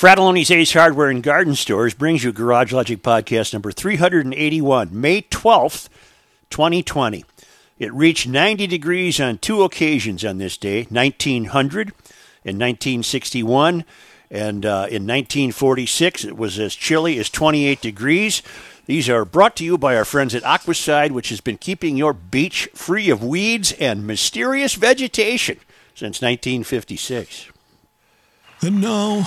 Fratallone's Ace Hardware and Garden Stores brings you Garage Logic Podcast number 381, May 12th, 2020. It reached 90 degrees on two occasions on this day 1900 and 1961. And uh, in 1946, it was as chilly as 28 degrees. These are brought to you by our friends at Aquacide, which has been keeping your beach free of weeds and mysterious vegetation since 1956. And now,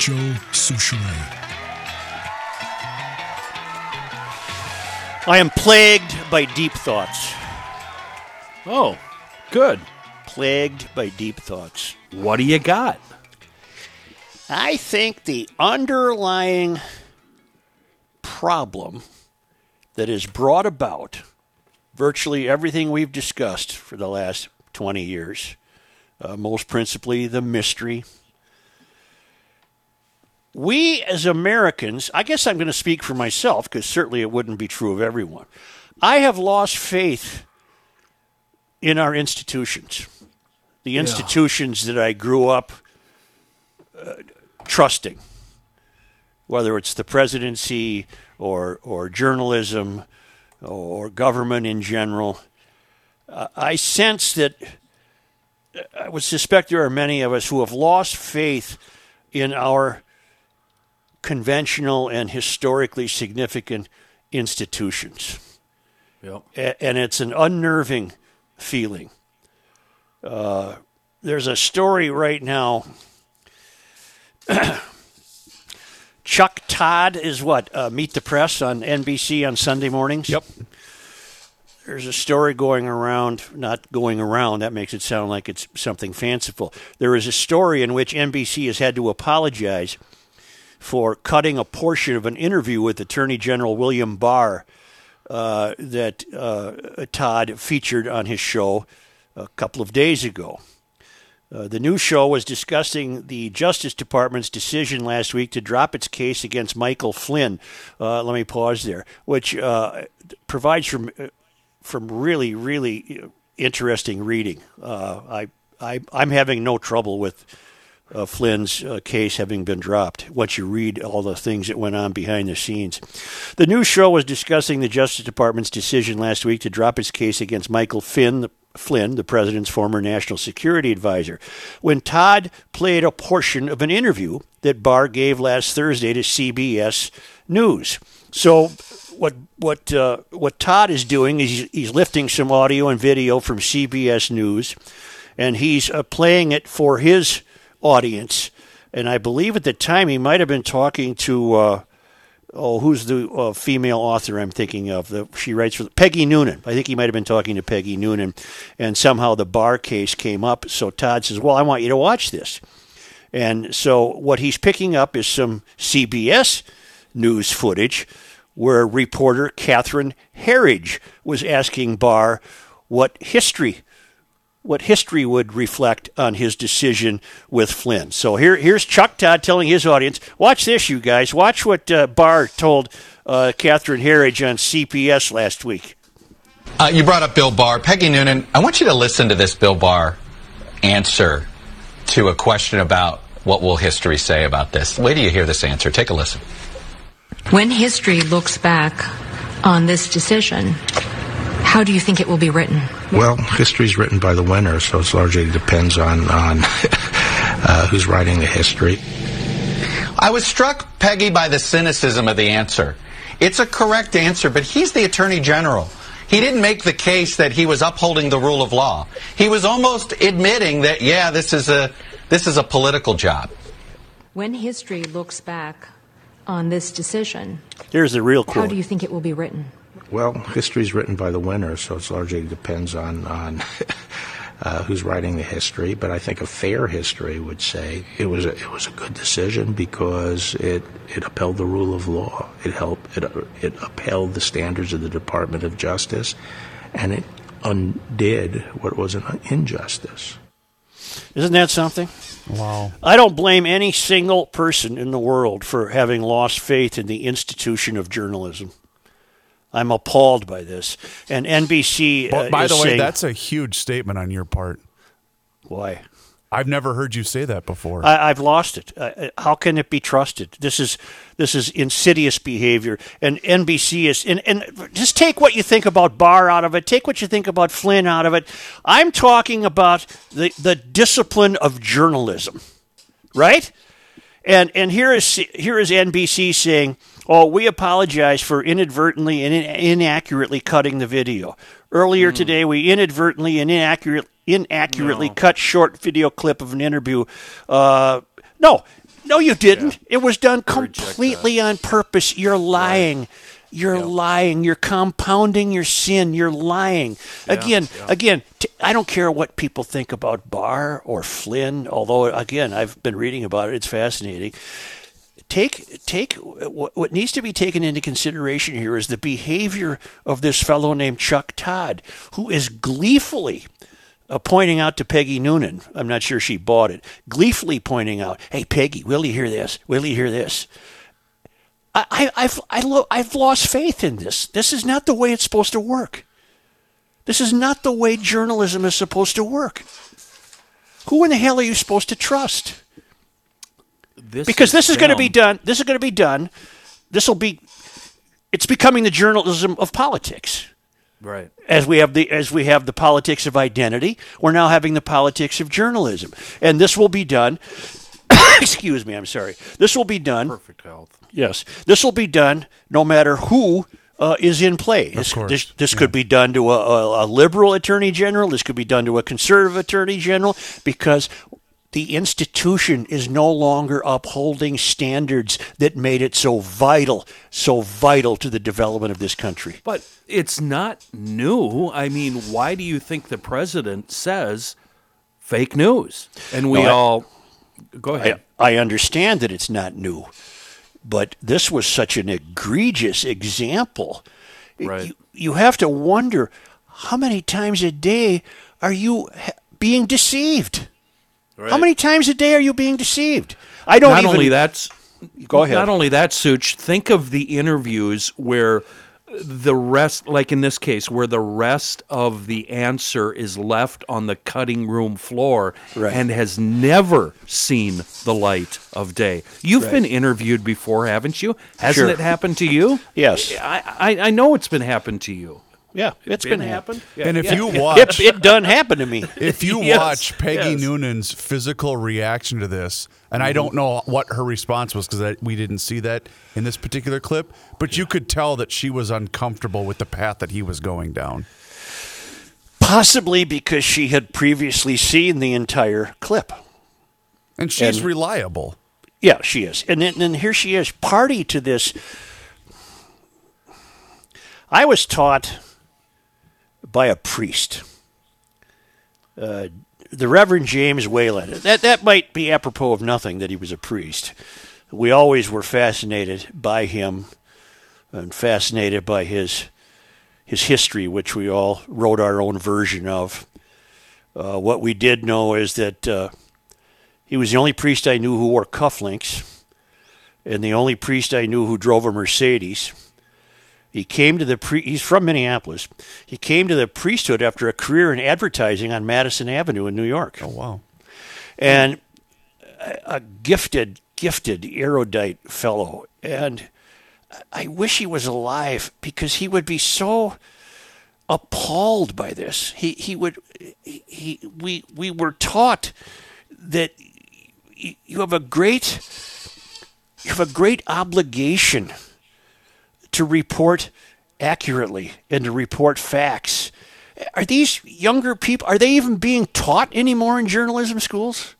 Joe Soucheray. I am plagued by deep thoughts. Oh, good. Plagued by deep thoughts. What do you got? I think the underlying problem that has brought about virtually everything we've discussed for the last 20 years, uh, most principally the mystery. We as Americans, I guess I'm going to speak for myself because certainly it wouldn't be true of everyone. I have lost faith in our institutions, the institutions that I grew up uh, trusting, whether it's the presidency or or journalism or government in general. Uh, I sense that I would suspect there are many of us who have lost faith in our conventional and historically significant institutions. Yep. A- and it's an unnerving feeling. Uh, there's a story right now. Chuck Todd is what? Uh, Meet the Press on NBC on Sunday mornings? Yep. There's a story going around, not going around, that makes it sound like it's something fanciful. There is a story in which NBC has had to apologize for cutting a portion of an interview with Attorney General William Barr uh, that uh, Todd featured on his show a couple of days ago. Uh, the new show was discussing the Justice Department's decision last week to drop its case against Michael Flynn. Uh, let me pause there, which uh, provides from from really really interesting reading. Uh, I, I I'm having no trouble with uh, Flynn's uh, case having been dropped. Once you read all the things that went on behind the scenes, the new show was discussing the Justice Department's decision last week to drop its case against Michael Finn, the Flynn, the president's former national security advisor, when Todd played a portion of an interview that Barr gave last Thursday to CBS News. So, what what uh, what Todd is doing is he's, he's, lifting some audio and video from CBS News, and he's uh, playing it for his audience. And I believe at the time he might have been talking to uh, oh, who's the uh, female author I'm thinking of? The, she writes for Peggy Noonan. I think he might have been talking to Peggy Noonan, and somehow the Barr case came up. So Todd says, "Well, I want you to watch this." And so what he's picking up is some CBS news footage where reporter Catherine Herridge was asking Barr what history what history would reflect on his decision with Flynn. So here, here's Chuck Todd telling his audience, watch this, you guys. Watch what uh, Barr told uh, Catherine Herridge on CBS last week. Uh, you brought up Bill Barr. Peggy Noonan, I want you to listen to this Bill Barr answer to a question about what will history say about this. Wait till you hear this answer. Take a listen. When history looks back on this decision, how do you think it will be written? Well, history is written by the winner, so it largely depends on on uh, who's writing the history. I was struck, Peggy, by the cynicism of the answer. It's a correct answer, but he's the attorney general. He didn't make the case that he was upholding the rule of law. He was almost admitting that, yeah, this is a this is a political job. When history looks back on this decision, here's the real quote. How do you think it will be written? Well, history is written by the winner, so it largely depends on on uh, who's writing the history, but I think a fair history would say it was a, it was a good decision because it it upheld the rule of law. It helped it it upheld the standards of the Department of Justice, and it undid what was an injustice. Isn't that something? Wow. I don't blame any single person in the world for having lost faith in the institution of journalism. I'm appalled by this. And NBC. Uh, by the way, saying- that's a huge statement on your part. why. I've never heard you say that before. I, I've lost it. Uh, uh, how can it be trusted? This is this is insidious behavior, and NBC is. And, and just take what you think about Barr out of it. Take what you think about Flynn out of it. I'm talking about the the discipline of journalism, right? And and here is here is NBC saying, "Oh, we apologize for inadvertently and in- inaccurately cutting the video. Earlier today, we inadvertently and inaccurate, inaccurately cut short video clip of an interview. Uh, no, no, you didn't. It was done completely on purpose. You're lying." You're lying. You're compounding your sin. You're lying. Again, again. T- I don't care what people think about Barr or Flynn. Although, again, I've been reading about it. It's fascinating take take what needs to be taken into consideration here is the behavior of this fellow named Chuck Todd, who is gleefully uh, pointing out to Peggy Noonan. I'm not sure she bought it. Gleefully pointing out, "Hey Peggy, will you hear this? Will you hear this?" I, I've I lo- I've lost faith in this. This is not the way it's supposed to work. This is not the way journalism is supposed to work. Who in the hell are you supposed to trust? This because this is going to be done. This is going to be done. This will be. It's becoming the journalism of politics. right. As we have the as we have the politics of identity, we're now having the politics of journalism, and this will be done. excuse me, I'm sorry. This will be done. Perfect health. Yes, this will be done no matter who uh, is in play. This, course, this, this could be done to a, a, a liberal attorney general. This could be done to a conservative attorney general because the institution is no longer upholding standards that made it so vital, so vital to the development of this country. But it's not new. I mean, why do you think the president says fake news? And we No, I- all go ahead. I understand that it's not new, but this was such an egregious example. Right. You, you have to wonder how many times a day are you being deceived? How many times a day are you being deceived? I don't not even. only that's Go ahead. Not only that, Such. Think of the interviews where the rest, like in this case, where the rest of the answer is left on the cutting room floor Right. and has never seen the light of day. You've been interviewed before, haven't you? Hasn't Sure. it happened to you? Yes. I, I, I know it's been happened to you. Yeah, it's been, happened. and if you watch, it done happened to me. if you Yes, watch Peggy yes. Noonan's physical reaction to this, and Mm-hmm. I don't know what her response was because we didn't see that in this particular clip, but you could tell that she was uncomfortable with the path that he was going down. Possibly because she had previously seen the entire clip. And she's And- reliable. Yeah, she is. And then, then here she is, party to this. I was taught by a priest, uh, the Reverend James Wayland. That, that might be apropos of nothing that he was a priest. We always were fascinated by him and fascinated by his, his history, which we all wrote our own version of. Uh, what we did know is that uh, he was the only priest I knew who wore cufflinks, and the only priest I knew who drove a Mercedes. He came to the pre- he's from Minneapolis. He came to the priesthood after a career in advertising on Madison Avenue in New York. Oh, wow. And a, gifted, gifted, erudite fellow. And I wish he was alive because he would be so appalled by this. He he would he, he we we were taught that you have a great you have a great obligation to report accurately and to report facts. Are these younger people are they even being taught anymore in journalism schools?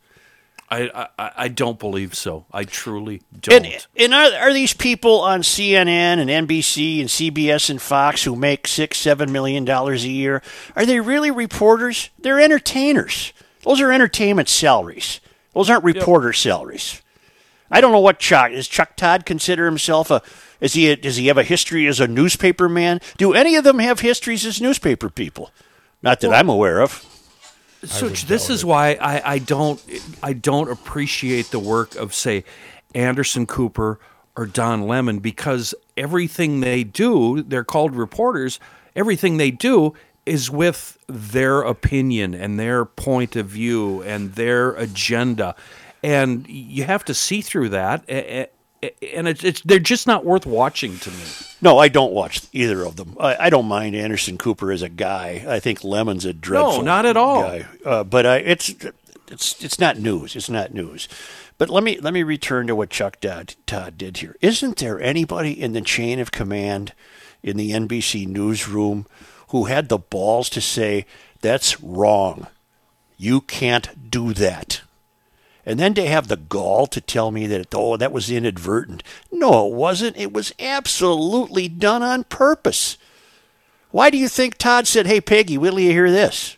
I, I, I don't believe so. I truly don't. And, and are, are these people on CNN and NBC and CBS and Fox who make six, seven million dollars a year? Are they really reporters? They're entertainers. Those are entertainment salaries. Those aren't reporter salaries. I don't know what Chuck does. Chuck Todd consider himself a? Is he? A, does he have a history as a newspaper man? Do any of them have histories as newspaper people? Not that I'm aware of. So this is why I, I don't I don't appreciate the work of say Anderson Cooper or Don Lemon because everything they do, they're called reporters, everything they do is with their opinion and their point of view and their agenda. And you have to see through that. And it's, it's they're just not worth watching to me. No, I don't watch either of them. I, I don't mind Anderson Cooper as a guy. I think Lemon's a dreadful No, not at all. guy. Uh, but I, it's it's it's not news. It's not news. But let me let me return to what Chuck Todd, Todd did here. Isn't there anybody in the chain of command in the NBC newsroom who had the balls to say that's wrong? You can't do that. And then to have the gall to tell me that, oh, that was inadvertent. No, it wasn't. It was absolutely done on purpose. Why do you think Todd said, hey, Peggy, will you hear this?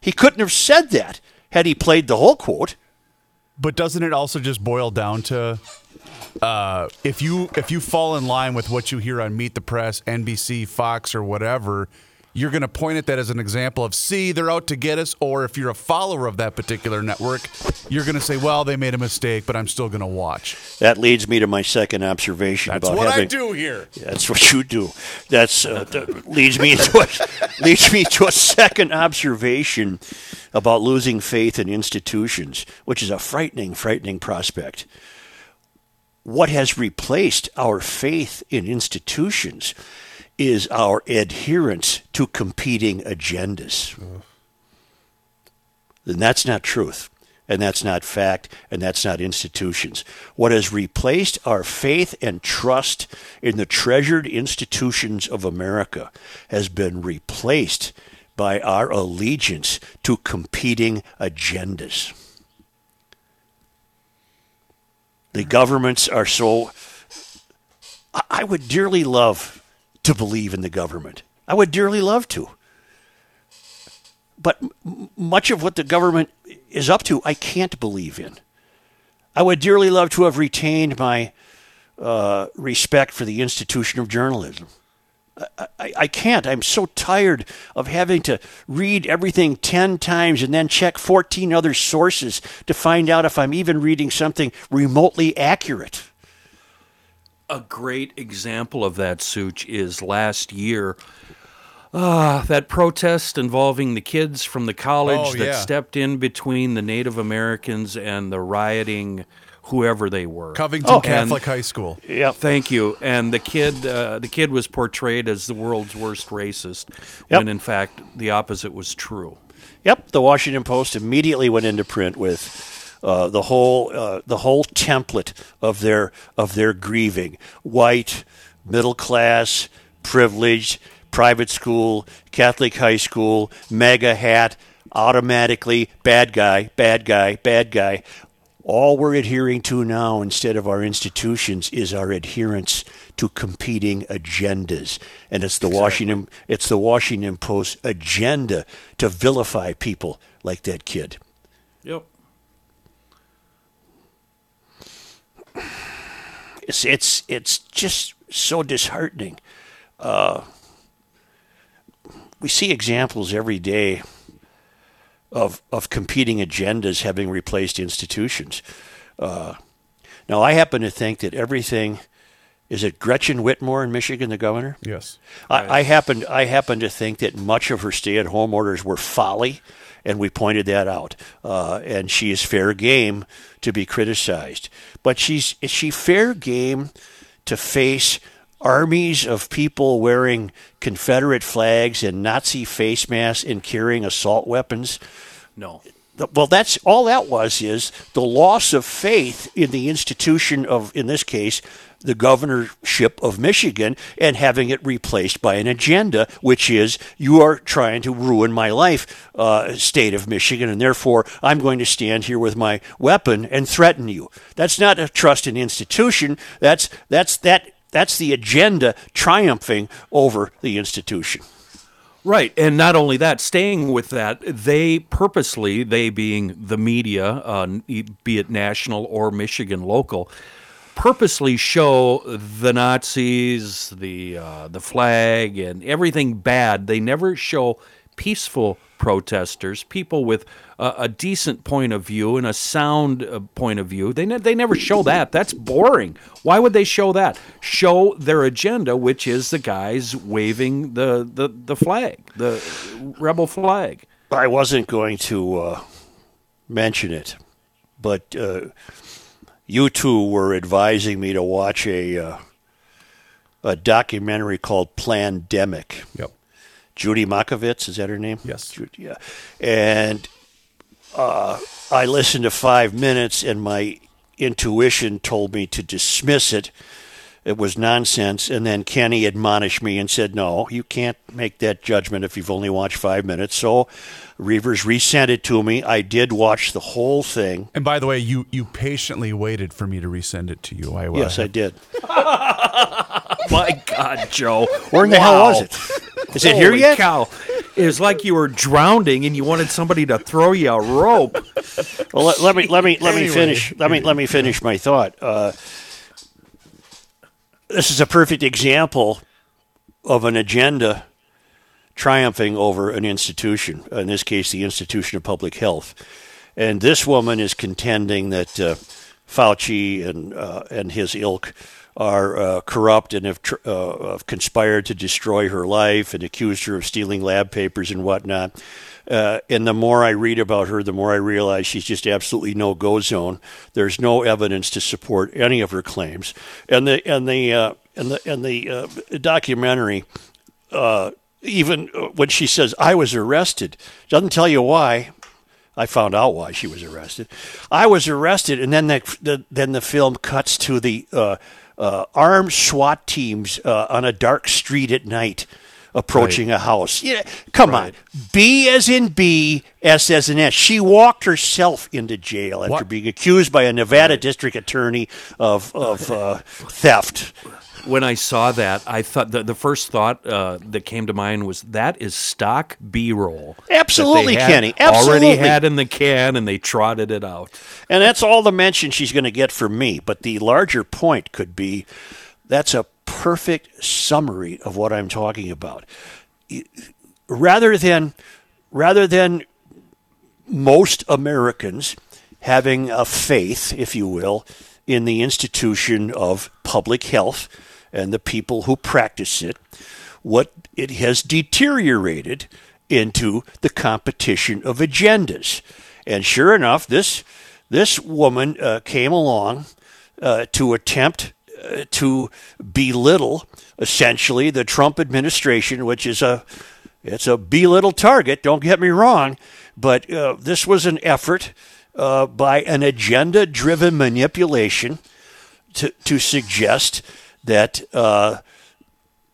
He couldn't have said that had he played the whole quote. But doesn't it also just boil down to uh, if you if you fall in line with what you hear on Meet the Press, NBC, Fox, or whatever, you're going to point at that as an example of see they're out to get us. Or if you're a follower of that particular network, you're going to say, well, they made a mistake, but I'm still going to watch. That leads me to my second observation That's about what having. I do here. That's what you do. That's uh, that leads me to a, leads me to a second observation about losing faith in institutions, which is a frightening, frightening prospect. What has replaced our faith in institutions is our adherence to competing agendas. Then that's not truth. And that's not fact, and that's not institutions. What has replaced our faith and trust in the treasured institutions of America has been replaced by our allegiance to competing agendas. The governments are so. I would dearly love to believe in the government. I would dearly love to but m- much of what the government is up to, I can't believe in. I would dearly love to have retained my uh, respect for the institution of journalism. I, I, I can't. I'm so tired of having to read everything 10 times and then check 14 other sources to find out if I'm even reading something remotely accurate. A great example of that, Such, is last year. Ah, that protest involving the kids from the college Oh, that yeah. stepped in between the Native Americans and the rioting, whoever they were. Covington Oh, Catholic and- High School. Yep. Thank you. And the kid, uh, the kid was portrayed as the world's worst racist, Yep. when in fact the opposite was true. Yep, the Washington Post immediately went into print with uh, the whole uh, the whole template of their of their grieving: white, middle class, privileged, private school, Catholic high school, MAGA hat, automatically bad guy, bad guy, bad guy. All we're adhering to now, instead of our institutions, is our adherence to competing agendas, and it's the Washington it's the Washington Post agenda to vilify people like that kid. Yep. It's it's it's just so disheartening. Uh, we see examples every day of of competing agendas having replaced institutions. Uh, now, I happen to think that everything is it Gretchen Whitmer in Michigan, the governor. Yes. I, I happen I happen to think that much of her stay-at-home orders were folly, and we pointed that out. Uh, and she is fair game to be criticized, but she's is she fair game to face armies of people wearing Confederate flags and Nazi face masks and carrying assault weapons? No. well, that's all that was is the loss of faith in the institution of, in this case, the governorship of Michigan and having it replaced by an agenda, which is you are trying to ruin my life, uh, state of Michigan, and therefore I'm going to stand here with my weapon and threaten you. That's not a trust in institution. That's that's that that's the agenda triumphing over the institution. Right, and not only that, staying with that, they purposely, they being the media, uh, be it national or Michigan local, purposely show the Nazis, the uh, the flag, and everything bad. They never show peaceful protesters, people with a, decent point of view and a sound uh, point of view. They ne- they never show that. That's boring. Why would they show that? Show their agenda, which is the guys waving the the, the flag, the rebel flag. I wasn't going to uh, mention it, but uh, you two were advising me to watch a uh, a documentary called Plandemic. Yep. Judy Mikovits, is that her name? Yes. Judy, yeah. And uh, I listened to five minutes, and my intuition told me to dismiss it. It was nonsense. And then Kenny admonished me and said, No, you can't make that judgment if you've only watched five minutes. So Reuvers resent it to me. I did watch the whole thing. And by the way, you you patiently waited for me to resend it to you. I was. Yes, I did. My God, Joe, Where in the hell was it? Is it here Holy yet? Cow. It was like you were drowning and you wanted somebody to throw you a rope. Well, let, let me let me let me Anyway. finish. Let me let me finish my thought. Uh, this is a perfect example of an agenda triumphing over an institution. In this case, the institution of public health. And this woman is contending that uh, Fauci and uh, and his ilk are uh, corrupt and have, tr- uh, have conspired to destroy her life and accused her of stealing lab papers and whatnot. Uh, and the more I read about her, the more I realize she's just absolutely no go zone. There's no evidence to support any of her claims. And the and the uh, and the and the uh, documentary, uh, even when she says I was arrested, doesn't tell you why. I found out why she was arrested. I was arrested, and then the, the then the film cuts to the uh, armed SWAT teams uh, on a dark street at night approaching a house. Yeah, come on. B as in B, S as in S. She walked herself into jail after What? being accused by a Nevada district attorney of of uh, theft. When I saw that, I thought the, the first thought uh, that came to mind was that is stock B roll. Absolutely, Kenny, Already absolutely. had in the can and they trotted it out. And that's all the mention she's going to get from me. But the larger point could be that's a perfect summary of what I'm talking about. Rather than rather than most Americans having a faith, if you will, in the institution of public health and the people who practice it, what it has deteriorated into the competition of agendas. And sure enough, this this woman uh, came along uh, to attempt uh, to belittle essentially the Trump administration, which is a it's a belittle target. Don't get me wrong, but uh, this was an effort uh, by an agenda-driven manipulation to to suggest that uh,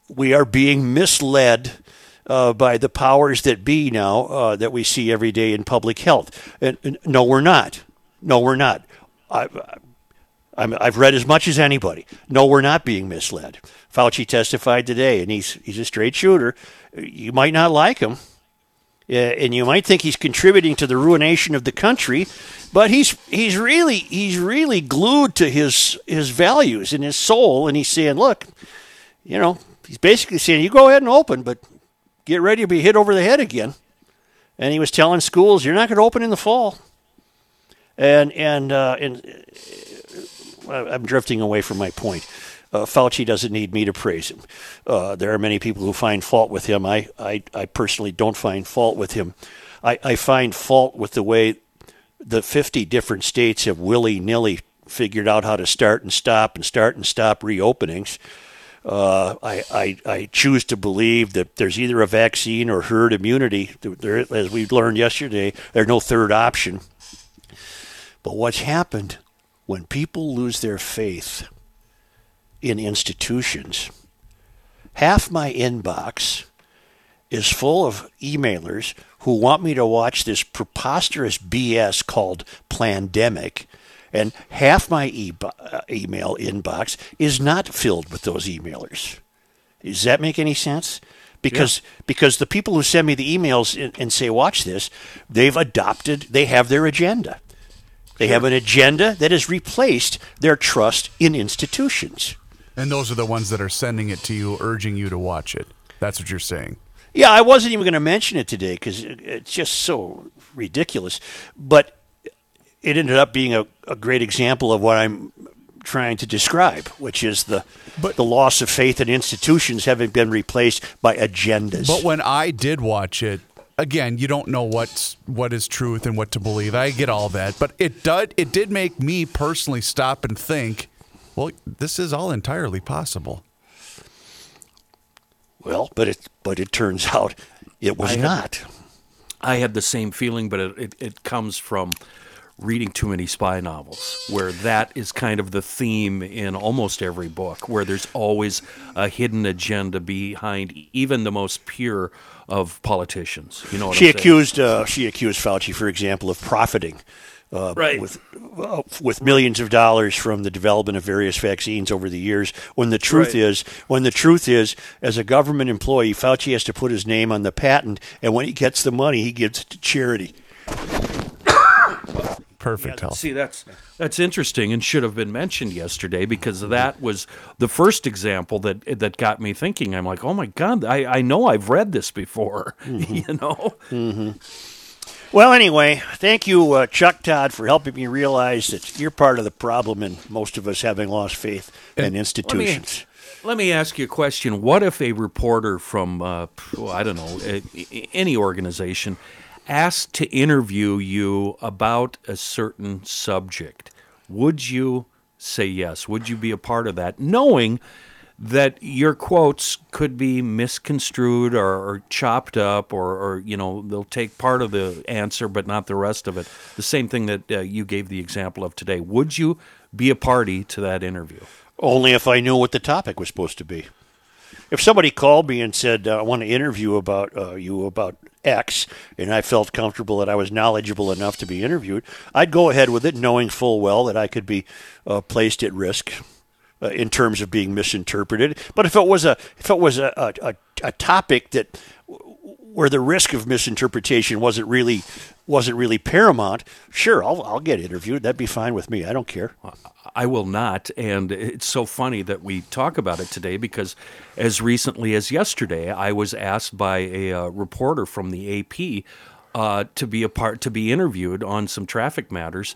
we are being misled uh, by the powers that be now uh, that we see every day in public health. And, and no, we're not. No, we're not. I, I'm, I've read as much as anybody. No, we're not being misled. Fauci testified today, and he's he's a straight shooter. You might not like him, and you might think he's contributing to the ruination of the country, but he's he's really he's really glued to his his values and his soul, and he's saying, look, you know, he's basically saying, you go ahead and open, but get ready to be hit over the head again. And he was telling schools, you're not going to open in the fall. And and uh, and uh, I'm drifting away from my point. Uh, Fauci doesn't need me to praise him. Uh, there are many people who find fault with him. I, I, I personally don't find fault with him. I, I find fault with the way the 50 different states have willy nilly figured out how to start and stop and start and stop reopenings Uh, I, I, I choose to believe that there's either a vaccine or herd immunity. There, as we learned yesterday, there's no third option. But what's happened when people lose their faith in institutions? Half my inbox is full of emailers who want me to watch this preposterous BS called Plandemic. And half my e- uh, email inbox is not filled with those emailers. Does that make any sense? Because because the people who send me the emails and, and say watch this, they've adopted, they have their agenda. They have an agenda that has replaced their trust in institutions. And those are the ones that are sending it to you, urging you to watch it. That's what you're saying. Yeah, I wasn't even going to mention it today because it's just so ridiculous. But it ended up being a, a great example of what I'm trying to describe, which is the But- the loss of faith in institutions having been replaced by agendas. But when I did watch it, again, you don't know what's what is truth and what to believe. I get all that, but it did it did make me personally stop and think. Well, this is all entirely possible. well, but it but it turns out it was I had- not. I had the same feeling, but it, it, it comes from reading too many spy novels, where that is kind of the theme in almost every book, where there's always a hidden agenda behind even the most pure of politicians. You know what She I'm accused uh, she accused Fauci, for example, of profiting uh, Right. with uh, with millions of dollars from the development of various vaccines over the years. When the truth Right. is, when the truth is, as a government employee, Fauci has to put his name on the patent, and when he gets the money, he gives it to charity. Perfect health. See, that's that's interesting and should have been mentioned yesterday because that was the first example that that got me thinking. I'm like, oh my god, I, I know I've read this before. you know, Well, anyway, thank you, uh, Chuck Todd, for helping me realize that you're part of the problem in most of us having lost faith in institutions. Let me ask you a question. What if a reporter from, uh, I don't know, any organization asked to interview you about a certain subject? Would you say yes? Would you be a part of that, knowing that your quotes could be misconstrued or, or chopped up, or, or, you know, they'll take part of the answer but not the rest of it? The same thing that uh, you gave the example of today. Would you be a party to that interview? Only if I knew what the topic was supposed to be. If somebody called me and said, uh, I want to interview about uh, you about X, and I felt comfortable that I was knowledgeable enough to be interviewed, I'd go ahead with it, knowing full well that I could be uh, placed at risk uh, in terms of being misinterpreted. But if it was a if it was a, a, a, topic that where the risk of misinterpretation wasn't really wasn't really paramount, sure, I'll I'll get interviewed. That'd be fine with me. I don't care. I will not. And it's so funny that we talk about it today because as recently as yesterday, I was asked by a uh, reporter from the AP uh, to be a part to be interviewed on some traffic matters,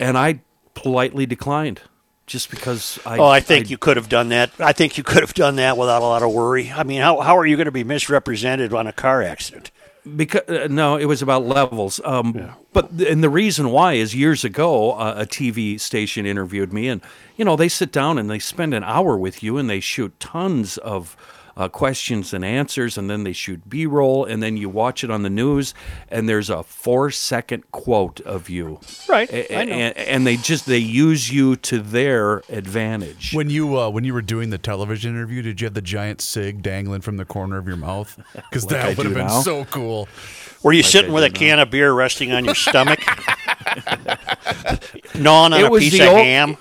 and I politely declined just because I. Oh, I think you could have done that. I think you could have done that without a lot of worry. I mean, how how are you going to be misrepresented on a car accident? Because uh, no, it was about levels. Um, But and the reason why is years ago, uh, a TV station interviewed me, and you know they sit down and they spend an hour with you, and they shoot tons of uh, questions and answers, and then they shoot B-roll, and then you watch it on the news, and there's a four-second quote of you, Right, A- I know. And, and they just they use you to their advantage. When you uh, when you were doing the television interview, did you have the giant cig dangling from the corner of your mouth? Because Like that would have been now? so cool. Were you sitting I with a do can of beer resting on your stomach, gnawing on It a was piece the of old- ham?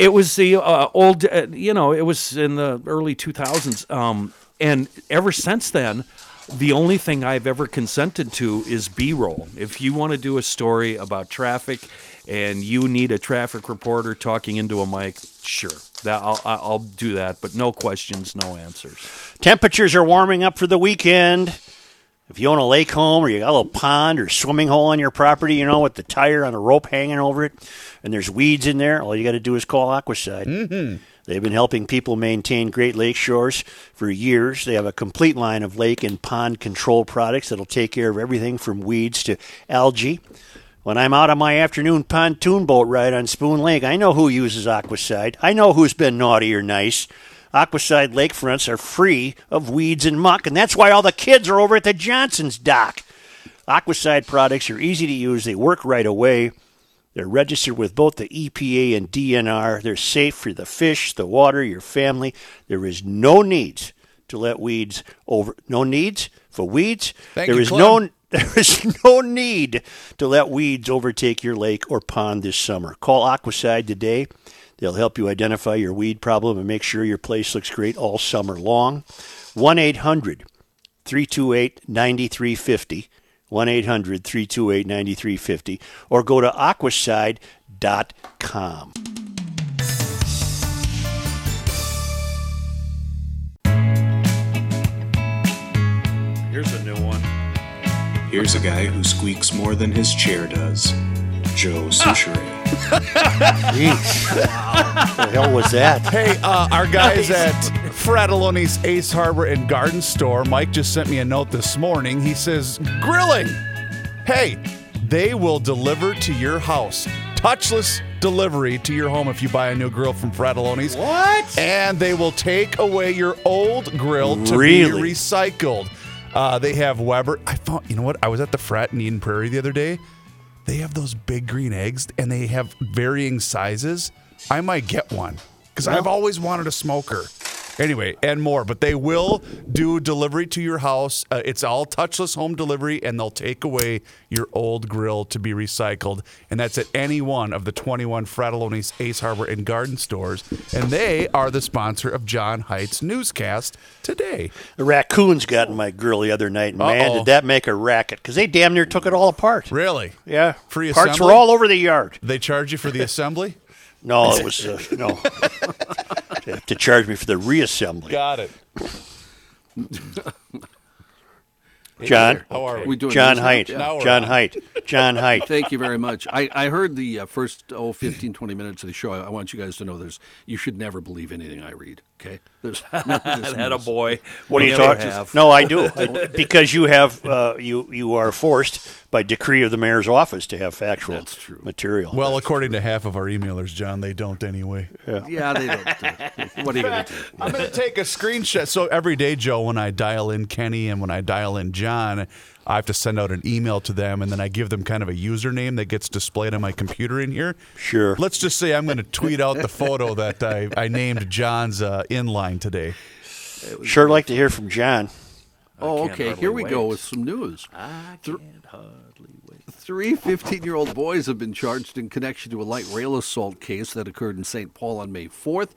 It was the uh, old, uh, you know, it was in the early 2000s. Um, and ever since then, the only thing I've ever consented to is B roll. If you want to do a story about traffic and you need a traffic reporter talking into a mic, sure, that I'll, I'll I'll do that, but no questions, no answers. Temperatures are warming up for the weekend. If you own a lake home or you got a little pond or swimming hole on your property, you know, with the tire on a rope hanging over it, and there's weeds in there, all you got to do is call Aquacide. Mm-hmm. They've been helping people maintain Great Lake shores for years. They have a complete line of lake and pond control products that'll take care of everything from weeds to algae. When I'm out on my afternoon pontoon boat ride on Spoon Lake, I know who uses Aquacide. I know who's been naughty or nice. Aquacide lakefronts are free of weeds and muck, and that's why all the kids are over at the Johnson's dock. Aquacide products are easy to use, they work right away. They're registered with both the EPA and DNR. They're safe for the fish, the water, your family. There is no need to let weeds over no needs for weeds. Thank There you, is no there is no need to let weeds overtake your lake or pond this summer. Call Aquacide today. They'll help you identify your weed problem and make sure your place looks great all summer long. 1 800 328 9350. 1 800 328 9350. Or go to aquacide.com. Here's a new one. Here's a guy who squeaks more than his chair does. Joe Soucheray. Jeez. What the hell was that? Hey, uh, our guys at Fratallone's Ace Hardware and Garden Store, Mike just sent me a note this morning. He says, Grilling! Hey, they will deliver to your house. Touchless delivery to your home if you buy a new grill from Fratallone's. What? And they will take away your old grill to Really? be recycled. Uh, they have Weber. I found, you know what? I was at the Frat in Eden Prairie the other day. They have those big green eggs and they have varying sizes. I might get one because I've always wanted a smoker. Anyway, and more, but they will do delivery to your house. Uh, it's all touchless home delivery, and they'll take away your old grill to be recycled. And that's at any one of the 21 Fratallone's Ace Hardware and Garden stores. And they are the sponsor of John Heidt's Newscast today. The raccoons got in my grill the other night, and man, Uh-oh. did that make a racket because they damn near took it all apart. Really? Yeah, Free parts assembly? were all over the yard. They charge you for the assembly? No, it was uh, no. they have to charge me for the reassembly. Got it. John, How are we? We doing John news? Heidt, Yeah. Now we're John on. Heidt, John Heidt. Thank you very much. I, I heard the uh, first oh 15 20 minutes of the show. I, I want you guys to know there's you should never believe anything I read. Okay, there's Had a boy. What are you Never talking? have. No, I do because you have uh, you you are forced by decree of the mayor's office to have factual That's true. material. Well, according to half of our emailers, John, they don't anyway. Yeah, they don't. Do. What are you going to do? I'm going to take a screenshot. So every day, Joe, when I dial in Kenny and when I dial in John, I have to send out an email to them and then I give them kind of a username that gets displayed on my computer in here. Sure. Let's just say I'm going to tweet out the photo that I, I named John's uh, inline today. sure like to hear from John. Oh, okay. Here we go with some news. I can't hardly wait. Three 15 year old boys have been charged in connection to a light rail assault case that occurred in St. Paul on May 4th.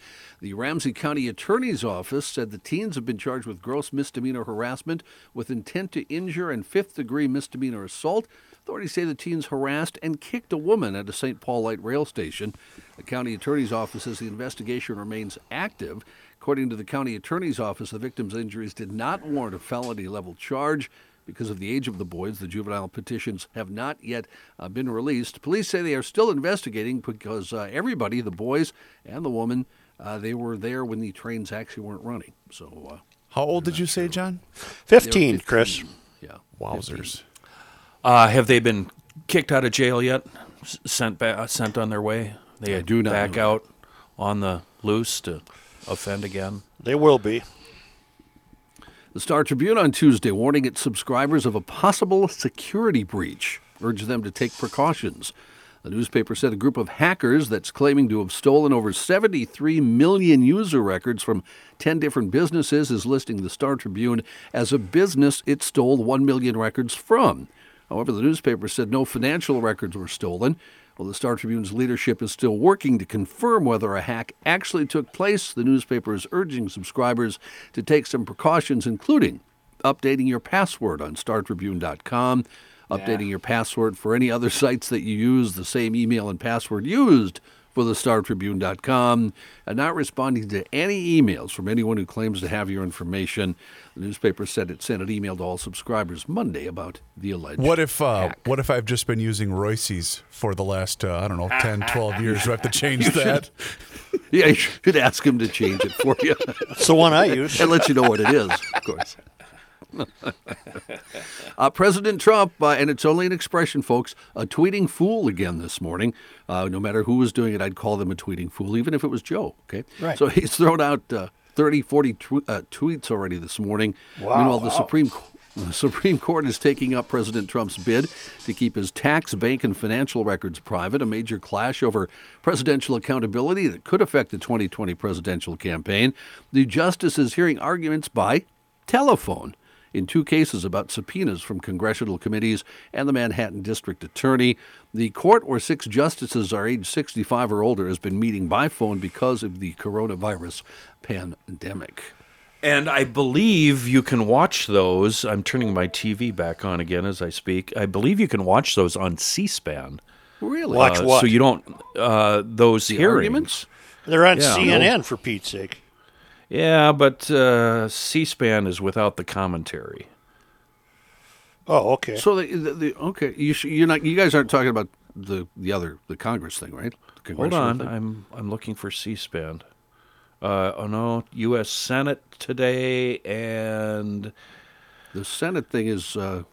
The Ramsey County Attorney's Office said the teens have been charged with gross misdemeanor harassment with intent to injure and fifth degree misdemeanor assault. Authorities say the teens harassed and kicked a woman at a St. Paul light rail station. The county attorney's office says the investigation remains active. According to the county attorney's office, the victim's injuries did not warrant a felony level charge. Because of the age of the boys, the juvenile petitions have not yet uh, been released. Police say they are still investigating because uh, everybody, the boys and the woman, uh, they were there when the trains actually weren't running. So, uh, How old did you say, John? they were 15, Chris. Yeah. Wowzers. Uh, have they been kicked out of jail yet? S- sent back, sent on their way? They I do not back know. out on the loose to offend again. They will be. The Star Tribune on Tuesday warning its subscribers of a possible security breach, urged them to take precautions. The newspaper said a group of hackers that's claiming to have stolen over 73 million user records from 10 different businesses is listing the Star Tribune as a business it stole 1 million records from. However, the newspaper said no financial records were stolen. While the Star Tribune's leadership is still working to confirm whether a hack actually took place, the newspaper is urging subscribers to take some precautions, including updating your password on StarTribune.com, updating your password for any other sites that you use, the same email and password used for the StarTribune.com, and not responding to any emails from anyone who claims to have your information. The newspaper said it sent an email to all subscribers Monday about the alleged. What if uh, hack. what if I've just been using Royce's for the last uh, I don't know 10, 12 years? Do I have to change that? Yeah, you should ask him to change it for you That's the one I use. and let you know what it is, of course. Uh, President Trump, uh, and it's only an expression, folks, a tweeting fool again this morning. Uh, no matter who was doing it, I'd call them a tweeting fool, even if it was Joe. Okay, Right. So he's thrown out uh, 30, 40 tw- uh, tweets already this morning. Wow, Meanwhile, the wow. Supreme the Supreme Court is taking up President Trump's bid to keep his tax, bank, and financial records private, a major clash over presidential accountability that could affect the 2020 presidential campaign. The justice is hearing arguments by telephone in two cases about subpoenas from congressional committees and the Manhattan District Attorney. The court, where six justices are age 65 or older, has been meeting by phone because of the coronavirus pandemic. And I believe you can watch those. I'm turning my TV back on again as I speak. I believe you can watch those on C-SPAN. Really? Watch Uh, what? So you don't uh, those The hearings. arguments? They're on Yeah. CNN for Pete's sake. Yeah, but uh, C-SPAN is without the commentary. Oh, okay. So the, the, the okay, you sh- you're not you guys aren't talking about the the other the Congress thing, right? The Hold on, thing? I'm I'm looking for C-SPAN. Uh, oh no, U.S. Senate today and The Senate thing is uh,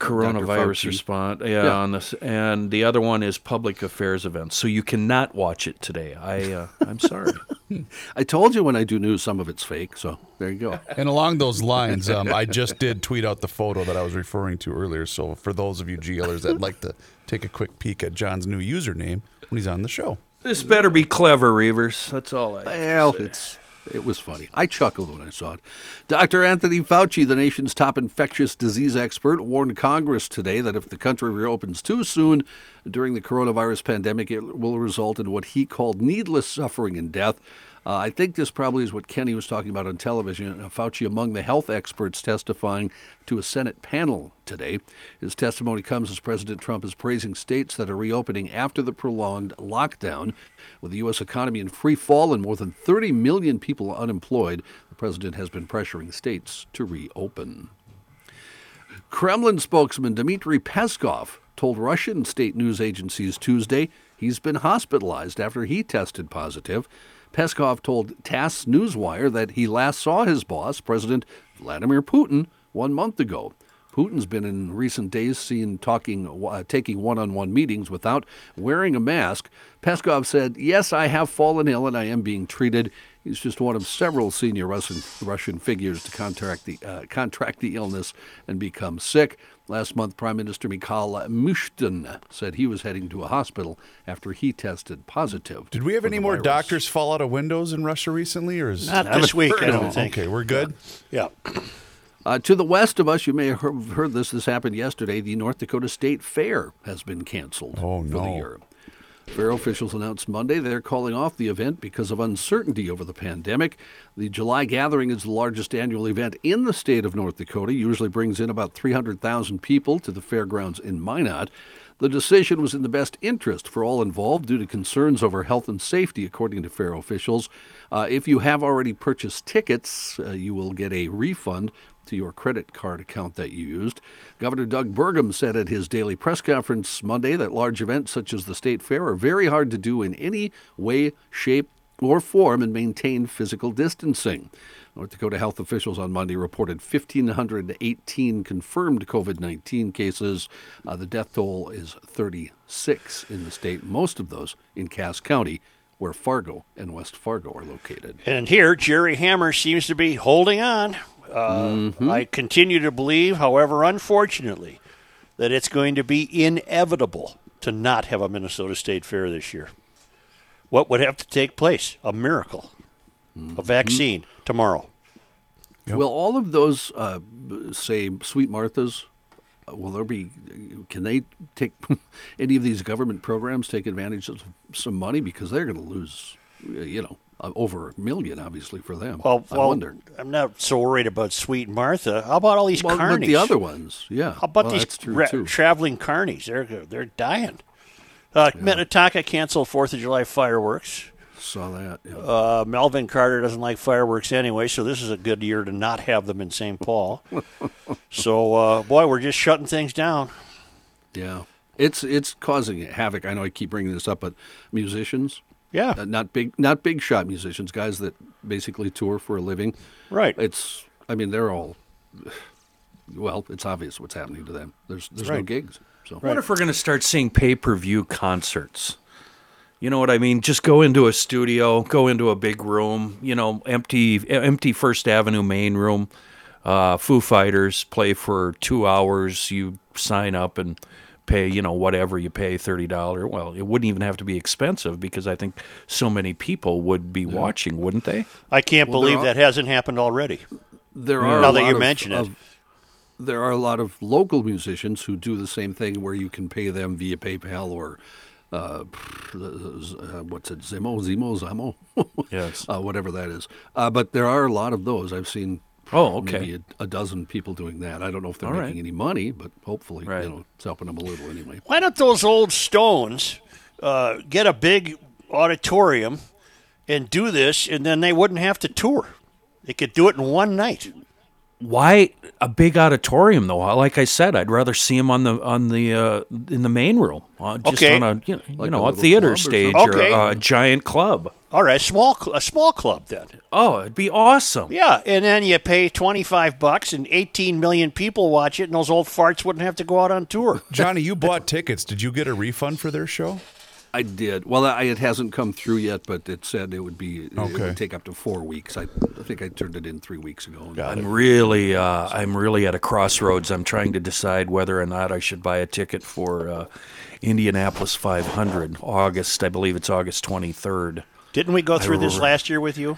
coronavirus response. Yeah, Yeah. on this, and the other one is public affairs events. So you cannot watch it today. I uh, I'm sorry. I told you when I do news, some of it's fake. So there you go. And along those lines, um, I just did tweet out the photo that I was referring to earlier. So for those of you GLers that'd like to take a quick peek at John's new username when he's on the show. this better be clever, Reuvers. That's all I. Well, it's it was funny. I chuckled when I saw it. Dr. Anthony Fauci, the nation's top infectious disease expert, warned Congress today that if the country reopens too soon during the coronavirus pandemic, it will result in what he called needless suffering and death. Uh, I think this probably is what Kenny was talking about on television. Uh, Fauci, among the health experts testifying to a Senate panel today. His testimony comes as President Trump is praising states that are reopening after the prolonged lockdown. With the U.S. economy in free fall and more than 30 million people unemployed, the president has been pressuring states to reopen. Kremlin spokesman Dmitry Peskov told Russian state news agencies Tuesday he's been hospitalized after he tested positive. Peskov told TASS Newswire that he last saw his boss, President Vladimir Putin, one month ago. Putin's been in recent days seen talking, uh, taking one-on-one meetings without wearing a mask. Peskov said, "Yes, I have fallen ill and I am being treated." He's just one of several senior Russian Russian figures to contract the uh, contract the illness and become sick. Last month, Prime Minister Mikhail Mishustin said he was heading to a hospital after he tested positive. Did we have for any more virus. doctors fall out of windows in Russia recently, or is Not this week, I don't think. Okay, we're good. Yeah. Uh, to the west of us, you may have heard- heard this. This happened yesterday. The North Dakota State Fair has been canceled Oh, for the no. year. Fair officials announced Monday they're calling off the event because of uncertainty over the pandemic. The July gathering is the largest annual event in the state of North Dakota. Usually brings in about 300,000 people to the fairgrounds in Minot. The decision was in the best interest for all involved due to concerns over health and safety, according to fair officials. Uh, if you have already purchased tickets, uh, you will get a refund to your credit card account that you used. Governor Doug Burgum said at his daily press conference Monday that large events such as the State Fair are very hard to do in any way, shape, or form and maintain physical distancing. North Dakota health officials on Monday reported 1,518 confirmed COVID 19 cases. Uh, the death toll is 36 in the state, most of those in Cass County, where Fargo and West Fargo are located. And here, Jerry Hammer seems to be holding on. Uh, I continue to believe, however, unfortunately, that it's going to be inevitable to not have a Minnesota State Fair this year. What would have to take place? A miracle. A vaccine tomorrow. Will all of those, uh, say, Sweet Marthas, will there be? Can they take any of these government programs take advantage of some money because they're going to lose, you know, over a million, obviously for them. Well, I well, wonder. I'm not so worried about Sweet Martha. How about all these Well, carnies? but the other ones, yeah. How about Well, these traveling carnies? They're they're dying. Uh, Minnetonka canceled Fourth of July fireworks. Saw that. yeah. Uh, Melvin Carter doesn't like fireworks anyway, so this is a good year to not have them in St. Paul. so, uh, boy, we're just shutting things down. Yeah, it's it's causing havoc. I know I keep bringing this up, but musicians, Yeah, uh, not big, not big shot musicians, guys that basically tour for a living. right. It's, I mean, they're all. Well, it's obvious what's happening to them. There's there's no gigs. So What if we're going to start seeing pay per view concerts? You know what I mean? Just go into a studio, go into a big room, you know, empty empty First Avenue main room. Uh, Foo Fighters play for two hours. You sign up and pay, you know, whatever you pay, thirty dollar. Well, it wouldn't even have to be expensive because I think so many people would be watching, wouldn't they? I can't Well, believe are- that hasn't happened already. There are Now that you of- mention it. of- there are a lot of local musicians who do the same thing, where you can pay them via PayPal or uh, uh, what's it, Zimo, Zimo, Zamo, Yes. uh, whatever that is. Uh, but there are a lot of those. I've seen. Oh, okay. Maybe a, a dozen people doing that. I don't know if they're All right. making any money, but hopefully, Right. you know, it's helping them a little anyway. Why don't those old Stones uh, get a big auditorium and do this, and then they wouldn't have to tour? They could do it in one night. Why a big auditorium though? Like I said, I'd rather see him on the on the uh, in the main room, uh, just Okay. on a you know, you know a a, theater club or stage something? or Okay. a giant club. All right, small cl- a small club then. Oh, it'd be awesome. Yeah, and then you pay twenty five bucks, and eighteen million people watch it, and those old farts wouldn't have to go out on tour. Johnny, you bought tickets. Did you get a refund for their show? I did. Well, I, it hasn't come through yet, but it said it would be. It would take up to four weeks. I, I think I turned it in three weeks ago. I'm really, uh, I'm really at a crossroads. I'm trying to decide whether or not I should buy a ticket for uh, Indianapolis 500, August. I believe it's August 23rd. Didn't we go through this last year with you?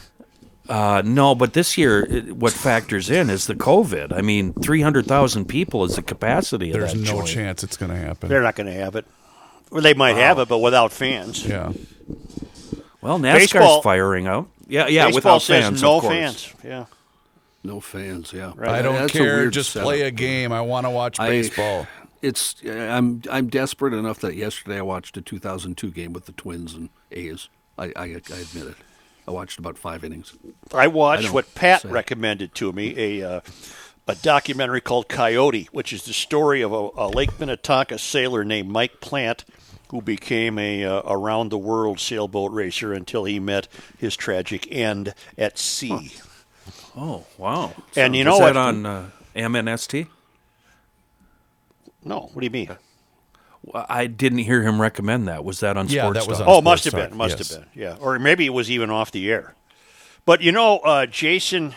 Uh, no, but this year, it, what factors in is the COVID. I mean, 300,000 people is the capacity of There's that no joint. chance it's going to happen. They're not going to have it. Or they might have it, but without fans. yeah. Well, NASCAR's Baseball- firing out. Yeah, yeah, Baseball without says fans, no of course. fans. Yeah. No fans. Yeah, I don't That's care. Just setup. play a game. I want to watch I- baseball. It's I'm I'm desperate enough that yesterday I watched a 2002 game with the Twins and A's. I I, I admit it. I watched about five innings. I watched don't what Pat say. recommended to me a uh, a documentary called Coyote, which is the story of a, a Lake Minnetonka sailor named Mike Plant, who became a uh, around the world sailboat racer until he met his tragic end at sea. Oh, wow. And you Is know that what? on uh, MNST? No, what do you mean? I didn't hear him recommend that. Was that on Yeah, Sports that was on- Oh, must have been. Talk, Must yes. have been. Yeah, or maybe it was even off the air. But you know, uh, Jason,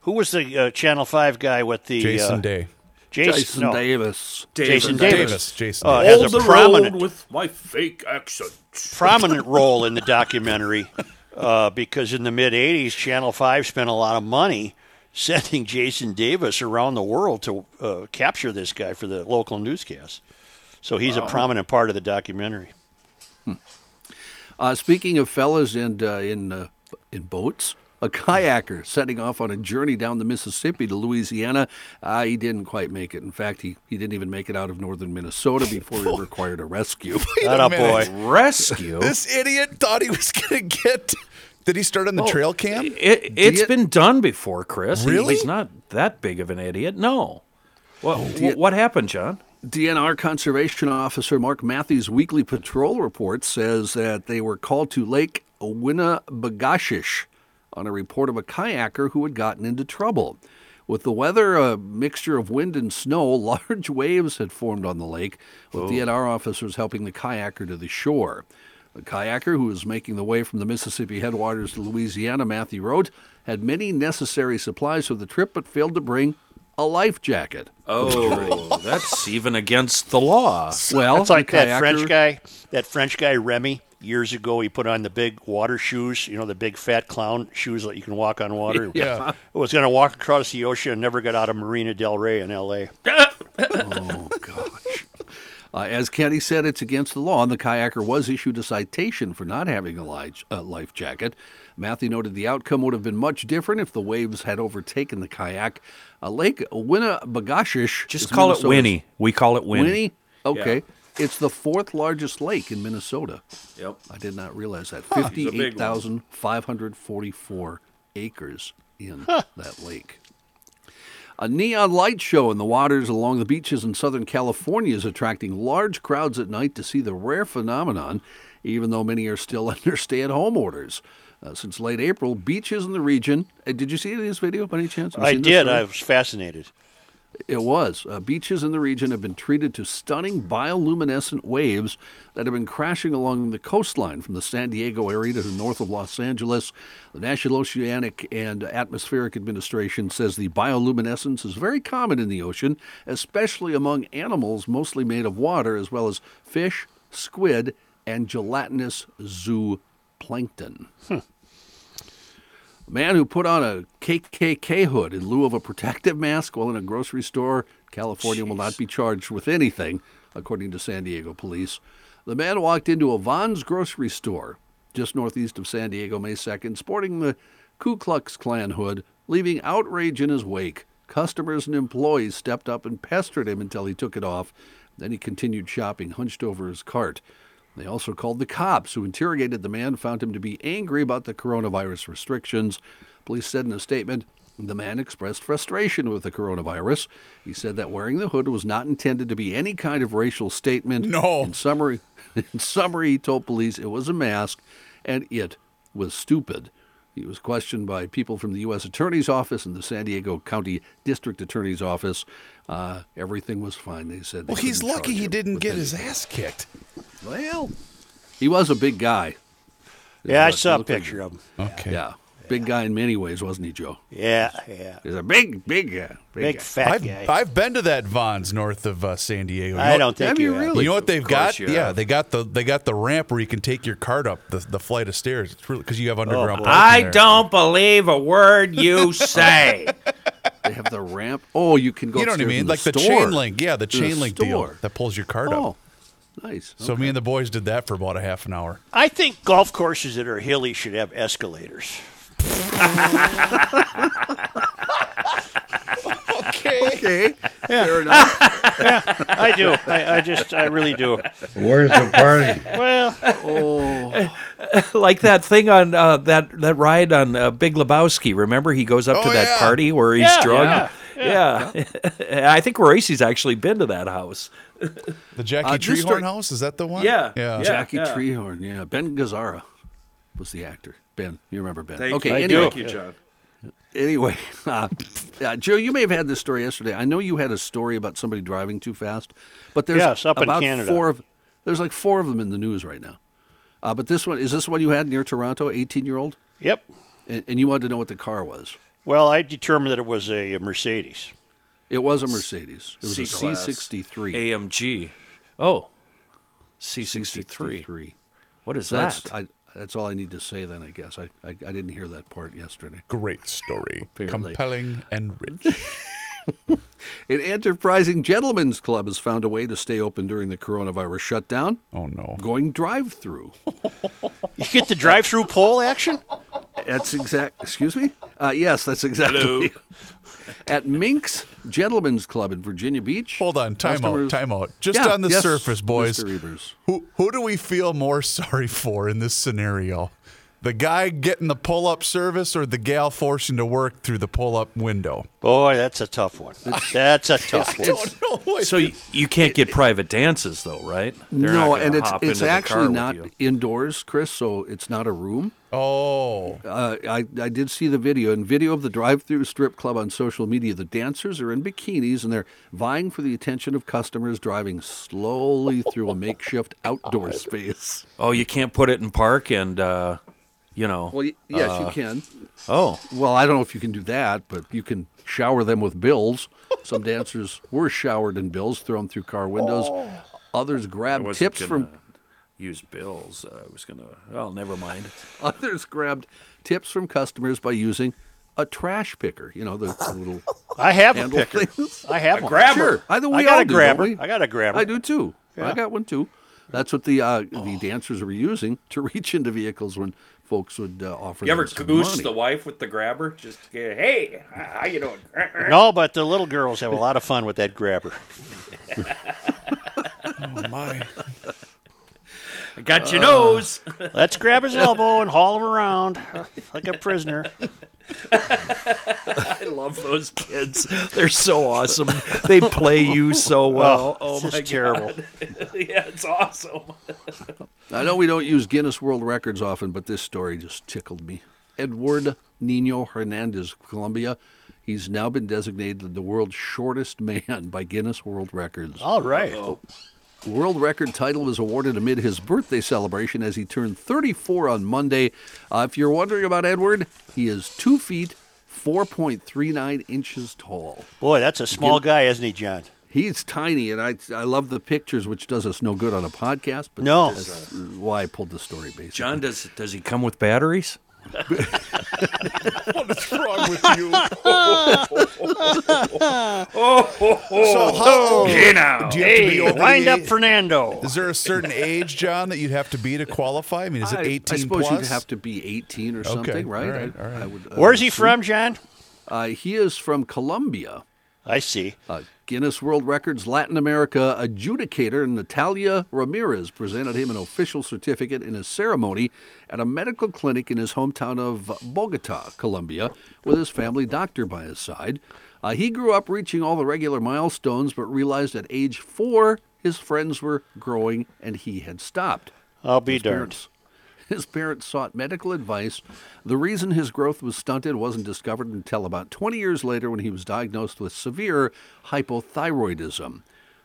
who was the uh, Channel Five guy with the Jason uh, Day. Jason, Jason no, Davis. Jason Davis. Davis. Jason uh, Davis. has a prominent with my fake accent. prominent role in the documentary uh, because in the mid 80s, Channel 5 spent a lot of money sending Jason Davis around the world to uh, capture this guy for the local newscast. So he's a prominent part of the documentary. Uh, speaking of fellas and uh, in uh, in boats, a kayaker setting off on a journey down the Mississippi to Louisiana. Uh, he didn't quite make it. In fact, he, he didn't even make it out of northern Minnesota before he required a rescue. That a boy. Rescue? This idiot thought he was going to get. Did he start on the trail cam? It, it's you- been done before, Chris. Really? He's not that big of an idiot. No. What, you- what happened, John? DNR Conservation Officer Mark Matthews' weekly patrol report says that they were called to Lake Winnibigoshish on a report of a kayaker who had gotten into trouble. With the weather a mixture of wind and snow, large waves had formed on the lake, with oh. DNR officers helping the kayaker to the shore. The kayaker, who was making the way from the Mississippi headwaters to Louisiana, Matthew wrote, had many necessary supplies for the trip but failed to bring a life jacket. Oh, that's even against the law. Well, It's like the that French guy, that French guy Remy. Years ago, he put on the big water shoes, you know, the big fat clown shoes that you can walk on water. Yeah. Was going to walk across the ocean and never got out of Marina Del Rey in L.A. Oh, gosh. Uh, as Kenny said, it's against the law, and the kayaker was issued a citation for not having a life, uh, life jacket. Matthew noted the outcome would have been much different if the waves had overtaken the kayak. Uh, Lake Winnibigoshish. Just is call it Winnie. We call it Winnie. Winnie? Okay. It's the fourth largest lake in Minnesota. Yep. I did not realize that. it's a big one. 58,544 acres in that lake. A neon light show in the waters along the beaches in Southern California is attracting large crowds at night to see the rare phenomenon, even though many are still under stay at home orders. Uh, since late April, beaches in the region. Uh, did you see this video by any chance? I did. I was fascinated. It was. Uh, beaches in the region have been treated to stunning bioluminescent waves that have been crashing along the coastline from the San Diego area to the north of Los Angeles. The National Oceanic and Atmospheric Administration says the bioluminescence is very common in the ocean, especially among animals mostly made of water, as well as fish, squid, and gelatinous zooplankton. A man who put on a KKK hood in lieu of a protective mask while in a grocery store, California, will not be charged with anything, according to San Diego police. The man walked into a Vons grocery store just northeast of San Diego May 2nd, sporting the Ku Klux Klan hood, leaving outrage in his wake. Customers and employees stepped up and pestered him until he took it off. Then he continued shopping, hunched over his cart. They also called the cops, who interrogated the man, found him to be angry about the coronavirus restrictions. Police said in a statement the man expressed frustration with the coronavirus. He said that wearing the hood was not intended to be any kind of racial statement. No. In summary, in summary, he told police it was a mask and it was stupid. He was questioned by people from the U.S. Attorney's Office and the San Diego County District Attorney's Office. Uh, everything was fine. They said. They Well, he's lucky he didn't get his ass kicked. Well, he was a big guy. Yeah, I saw a looked like- picture of him. Okay. Yeah, big guy in many ways, wasn't he, Joe? Yeah, yeah. He's a big, big guy. Big guy. fat I've, guy. I've been to that Vons north of uh, San Diego. You I know- don't think Have you you have. really? You know what they've Of got? you Yeah, have. they got the they got the ramp where you can take your cart up the, the flight of stairs. It's really because you have underground. boy. parking I there. don't believe a word you say. They have the ramp. Oh, you can go. You know what I upstairs mean? in Like the, store. chain link. Yeah, the To chain link deal store. that pulls your cart Oh, up. Nice. So me and the boys did that for about a half an hour. I think golf courses that are hilly should have escalators. okay, Okay. fair enough. yeah, I do. I, I just, I really do. Where's the party? Well, Oh, like that thing on uh, that that ride on uh, Big Lebowski. Remember, he goes up Oh, to that yeah. party where he's Yeah, drunk. Yeah, I think Racey's actually been to that house. The Jackie Uh, Treehorn story- house is that the one? Yeah. yeah. Jackie yeah. Treehorn. Yeah, Ben Gazzara was the actor. Ben, you remember Ben? Thank okay, you. anyway, Thank you, John. anyway, uh, uh, Joe, you may have had this story yesterday. I know you had a story about somebody driving too fast, but there's Yes, up in about Canada. four of there's like four of them in the news right now. Uh, but this one is this one you had near Toronto, 18 year old, yep. and, and you wanted to know what the car was. Well, I determined that it was a, Mercedes. It was a Mercedes. It was a C-Class. C63. AMG. Oh, C63. C63. What is So that's that? I, that's all I need to say then. I guess I, I I didn't hear that part yesterday. Great story. Apparently. Compelling and rich. An enterprising gentlemen's club has found a way to stay open during the coronavirus shutdown, Oh no. going drive-through. You get the drive-through pole action? That's exact. Excuse me. Uh, yes, that's exactly. At Mink's Gentlemen's Club in Virginia Beach. Hold on, time out, time out. Just Yeah, on the yes, surface, boys. Who who do we feel more sorry for in this scenario? The guy getting the pull up service or the gal forcing to work through the pull up window? Boy, that's a tough one. That's a tough one. don't know. so you, you can't get private dances though, right? They're no, and it's it's into the car actually not you. indoors, Chris. So it's not a room. Oh, Uh, I I did see the video and video of the drive-through strip club on social media. The dancers are in bikinis and they're vying for the attention of customers, driving slowly through a makeshift outdoor space. Oh, you can't put it in park and uh, you know. Well, yes, uh, you can. Oh, Well, I don't know if you can do that, but you can shower them with bills. Some dancers were showered in bills thrown through car windows. Others grabbed wasn't tips from use bills. I was gonna. Oh, never mind. others grabbed tips from customers by using a trash picker. You know the, the little I have a picker. things. I have one. grabber. Sure, I, think we I got all a do, grabber. don't? I got a grabber. I do too. I got one too. That's what the uh, the dancers were using to reach into vehicles when folks would uh, offer. You ever them goose the wife with the grabber? Just get, hey, how you doing? No, but the little girls have a lot of fun with that grabber. oh my! I got your uh, nose. Let's grab his elbow and haul him around like a prisoner. I love those kids. They're so awesome. They play you so oh, well. Oh, Oh, this my is terrible. God. yeah, it's awesome. I know we don't use Guinness World Records often, but this story just tickled me. Edward Nino Hernandez, Colombia. He's now been designated the world's shortest man by Guinness World Records. All right. The world record title was awarded amid his birthday celebration as he turned 34 on Monday. Uh, if you're wondering about Edward, he is two feet, 4.39 inches tall. Boy, that's a small guy, isn't he, John? He's tiny, and I I love the pictures, which does us no good on a podcast. But No. that's why I pulled the story. Basically, John, does does he come with batteries? What's wrong with you? so how, Hey now. do you have to be Hey, over wind the up age- Fernando. Is there a certain age, John, that you'd have to be to qualify? I mean, is it I, 18 I suppose plus? you'd have to be 18 or Okay, something, right? All right, all right. I would, I Where's he assume. from, John? Uh, he is from Colombia. I see. Uh, Guinness World Records Latin America adjudicator Natalia Ramirez presented him an official certificate in a ceremony at a medical clinic in his hometown of Bogota, Colombia, with his family doctor by his side. Uh, he grew up reaching all the regular milestones, but realized at age four his friends were growing and he had stopped. I'll be His darned. parents- His parents sought medical advice. The reason his growth was stunted wasn't discovered until about 20 years later when he was diagnosed with severe hypothyroidism.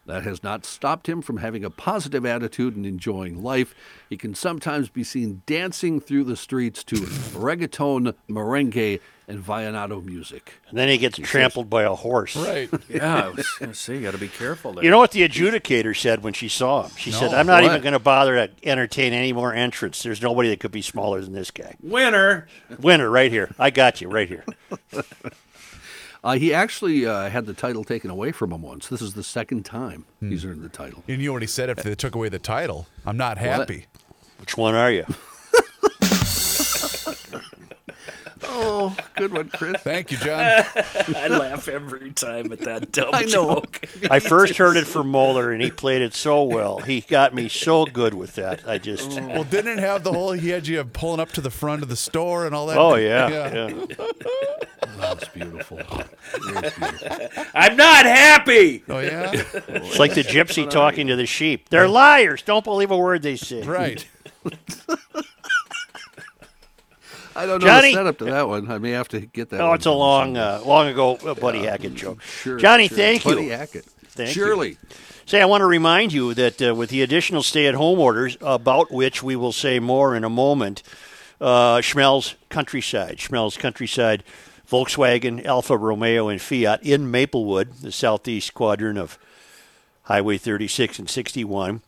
That has not stopped him from having a positive attitude and enjoying life. He can sometimes be seen dancing through the streets to reggaeton, merengue, and vallenato music. And then he gets trampled by a horse. Right. Yeah, I was going to say, you got to be careful there. You know what the adjudicator said when she saw him? She said, I'm not What? even going to bother to entertain any more entrants. There's nobody that could be smaller than this guy. winner. Winner, right here. I got you, right here. Uh, he actually uh, had the title taken away from him once. This is the second time Hmm. he's earned the title. And you already said if they took away the title, I'm not happy. Which one are you? Oh, good one, Chris. Thank you, John. I laugh every time at that dumb I know. joke. I first heard it from Moeller, and he played it so well. He got me so good with that. I just. well, didn't have the whole? He had you pulling up to the front of the store and all that. Oh yeah, yeah. That's beautiful. Beautiful. I'm not happy. Oh yeah. It's like the gypsy talking to the sheep. They're liars. Don't believe a word they say. Right. I don't know Johnny- the setup to that one. I may have to get that. Oh, it's a long, uh, long ago uh, Buddy Hackett joke. Sure, Johnny, sure. thank Buddy you. Hackett. Thank you. Surely. Say, I want to remind you that uh, with the additional stay-at-home orders, about which we will say more in a moment, uh, Schmelz Countryside, Schmelz Countryside, Volkswagen, Alfa Romeo, and Fiat in Maplewood, the southeast quadrant of Highway 36 and 61,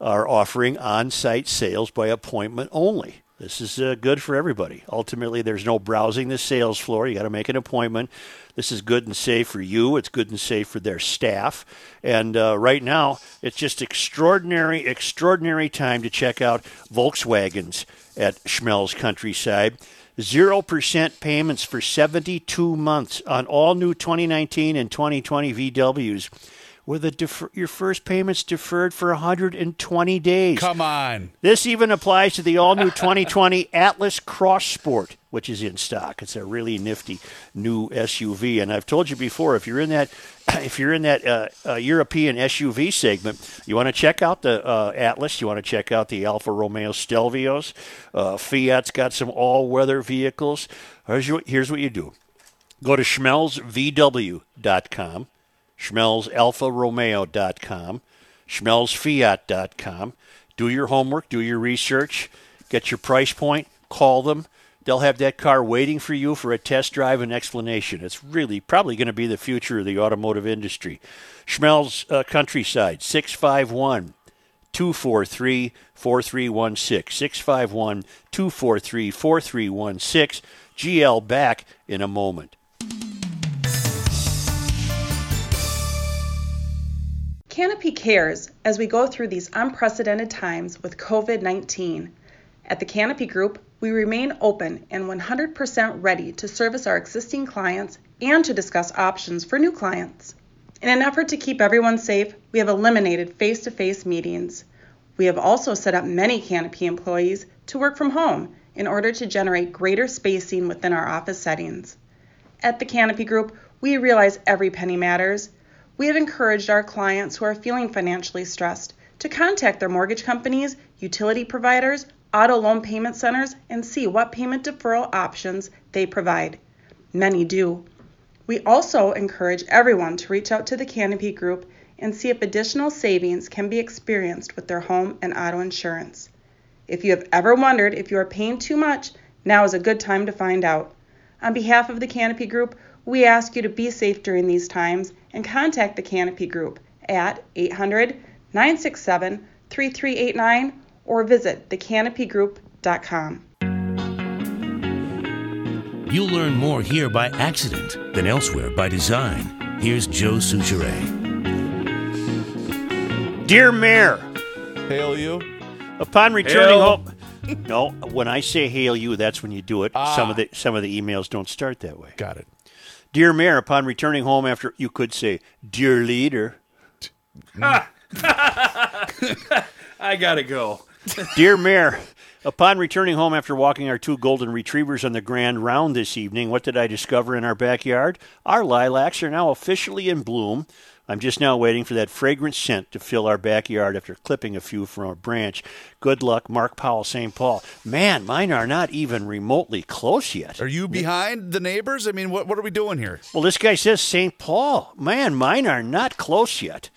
are offering on-site sales by appointment only. This is uh, good for everybody. Ultimately, there's no browsing the sales floor. You got to make an appointment. This is good and safe for you. It's good and safe for their staff. And uh, right now, it's just extraordinary, extraordinary time to check out Volkswagens at Schmelz Countryside. 0% payments for 72 months on all new 2019 and 2020 VWs with a defer- your first payment's deferred for 120 days. Come on. This even applies to the all new 2020 Atlas Cross Sport, which is in stock. It's a really nifty new SUV, and I've told you before, if you're in that, if you're in that uh, uh, European SUV segment, you want to check out the uh, Atlas. You want to check out the Alfa Romeo Stelvios. Uh, Fiat's got some all-weather vehicles. Here's what, here's what you do: go to schmelzvw.com, schmelzalfaromeo.com, schmelzfiat.com. Do your homework, do your research, get your price point, call them. They'll have that car waiting for you for a test drive and explanation. It's really probably going to be the future of the automotive industry. Schmelz uh, Countryside, 651 243 4316. 651 243 4316. GL back in a moment. Canopy cares as we go through these unprecedented times with COVID 19. At the Canopy Group, we remain open and 100% ready to service our existing clients and to discuss options for new clients. In an effort to keep everyone safe, we have eliminated face to face meetings. We have also set up many Canopy employees to work from home in order to generate greater spacing within our office settings. At the Canopy Group, we realize every penny matters. We have encouraged our clients who are feeling financially stressed to contact their mortgage companies, utility providers, auto loan payment centers, and see what payment deferral options they provide. Many do. We also encourage everyone to reach out to the Canopy Group and see if additional savings can be experienced with their home and auto insurance. If you have ever wondered if you are paying too much, now is a good time to find out. On behalf of the Canopy Group, we ask you to be safe during these times and contact the Canopy Group at 800 967 3389 or visit thecanopygroup.com. You'll learn more here by accident than elsewhere by design. Here's Joe Soucheray. Dear Mayor, Hail you. upon returning Hail. home. No, when I say hail you, that's when you do it. Ah. Some of the some of the emails don't start that way. Got it. Dear Mayor, upon returning home after you could say, Dear Leader. I gotta go. Dear Mayor, upon returning home after walking our two golden retrievers on the grand round this evening, what did I discover in our backyard? Our lilacs are now officially in bloom. I'm just now waiting for that fragrant scent to fill our backyard after clipping a few from a branch. Good luck, Mark Powell, St. Paul. Man, mine are not even remotely close yet. Are you behind the neighbors? I mean, what what are we doing here? Well, this guy says St. Paul. Man, mine are not close yet.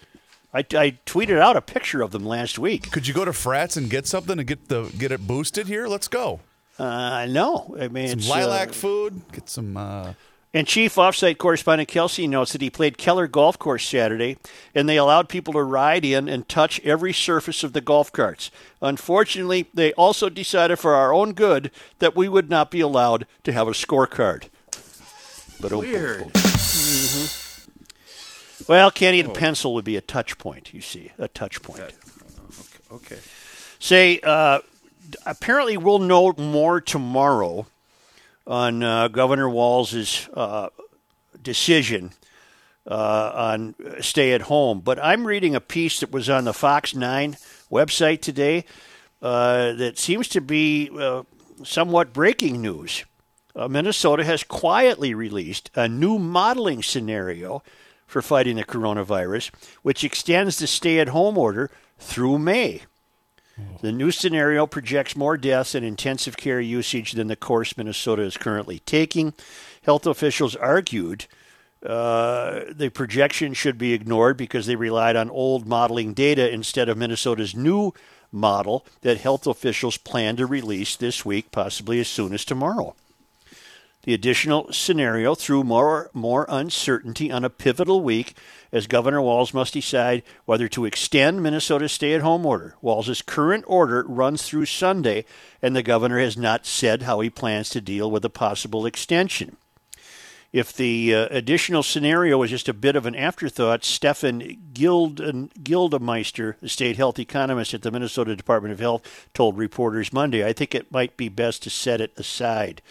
I, I tweeted out a picture of them last week. Could you go to Frats and get something to get the get it boosted here? Let's go. Uh, no, I mean Some it's, lilac uh, food. Get some. Uh, And Chief Offsite Correspondent Kelsey notes that he played Keller Golf Course Saturday, and they allowed people to ride in and touch every surface of the golf carts. Unfortunately, they also decided for our own good that we would not be allowed to have a scorecard. But Weird. Well, Kenny, the pencil would be a touch point. You see, a touch point. Okay. Say, uh, apparently, we'll know more tomorrow on uh, Governor Walz's uh, decision uh, on stay at home. But I'm reading a piece that was on the Fox 9 website today that seems to be somewhat breaking news. Minnesota has quietly released a new modeling scenario for fighting the coronavirus, which extends the stay at home order through May. The new scenario projects more deaths and intensive care usage than the course Minnesota is currently taking. Health officials argued uh, the projection should be ignored because they relied on old modeling data instead of Minnesota's new model that health officials plan to release this week, possibly as soon as tomorrow. The additional scenario threw more more uncertainty on a pivotal week as Governor Walz must decide whether to extend Minnesota's stay-at-home order. Walz's current order runs through Sunday, and the governor has not said how he plans to deal with a possible extension. If the uh, additional scenario was just a bit of an afterthought, Stefan Gild- Gildemeister, the state health economist at the Minnesota Department of Health, told reporters Monday, I think it might be best to set it aside.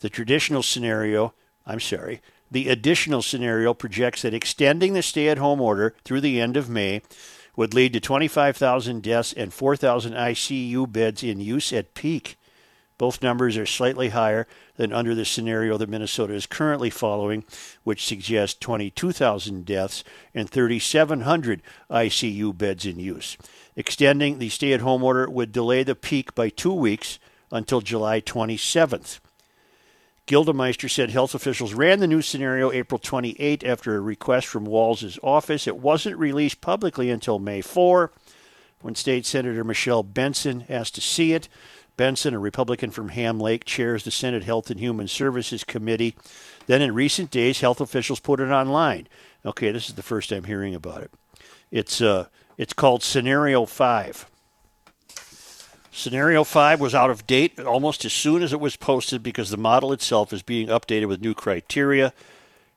The traditional scenario, I'm sorry, the additional scenario projects that extending the stay at home order through the end of May would lead to 25,000 deaths and 4,000 ICU beds in use at peak. Both numbers are slightly higher than under the scenario that Minnesota is currently following, which suggests 22,000 deaths and 3,700 ICU beds in use. Extending the stay at home order would delay the peak by two weeks until July 27th. Gildemeister said health officials ran the new scenario April 28 after a request from Walz's office. It wasn't released publicly until May 4 when State Senator Michelle Benson asked to see it. Benson, a Republican from Ham Lake, chairs the Senate Health and Human Services Committee. Then, in recent days, health officials put it online. Okay, this is the first I'm hearing about it. It's uh, it's called Scenario Five. Scenario 5 was out of date almost as soon as it was posted because the model itself is being updated with new criteria.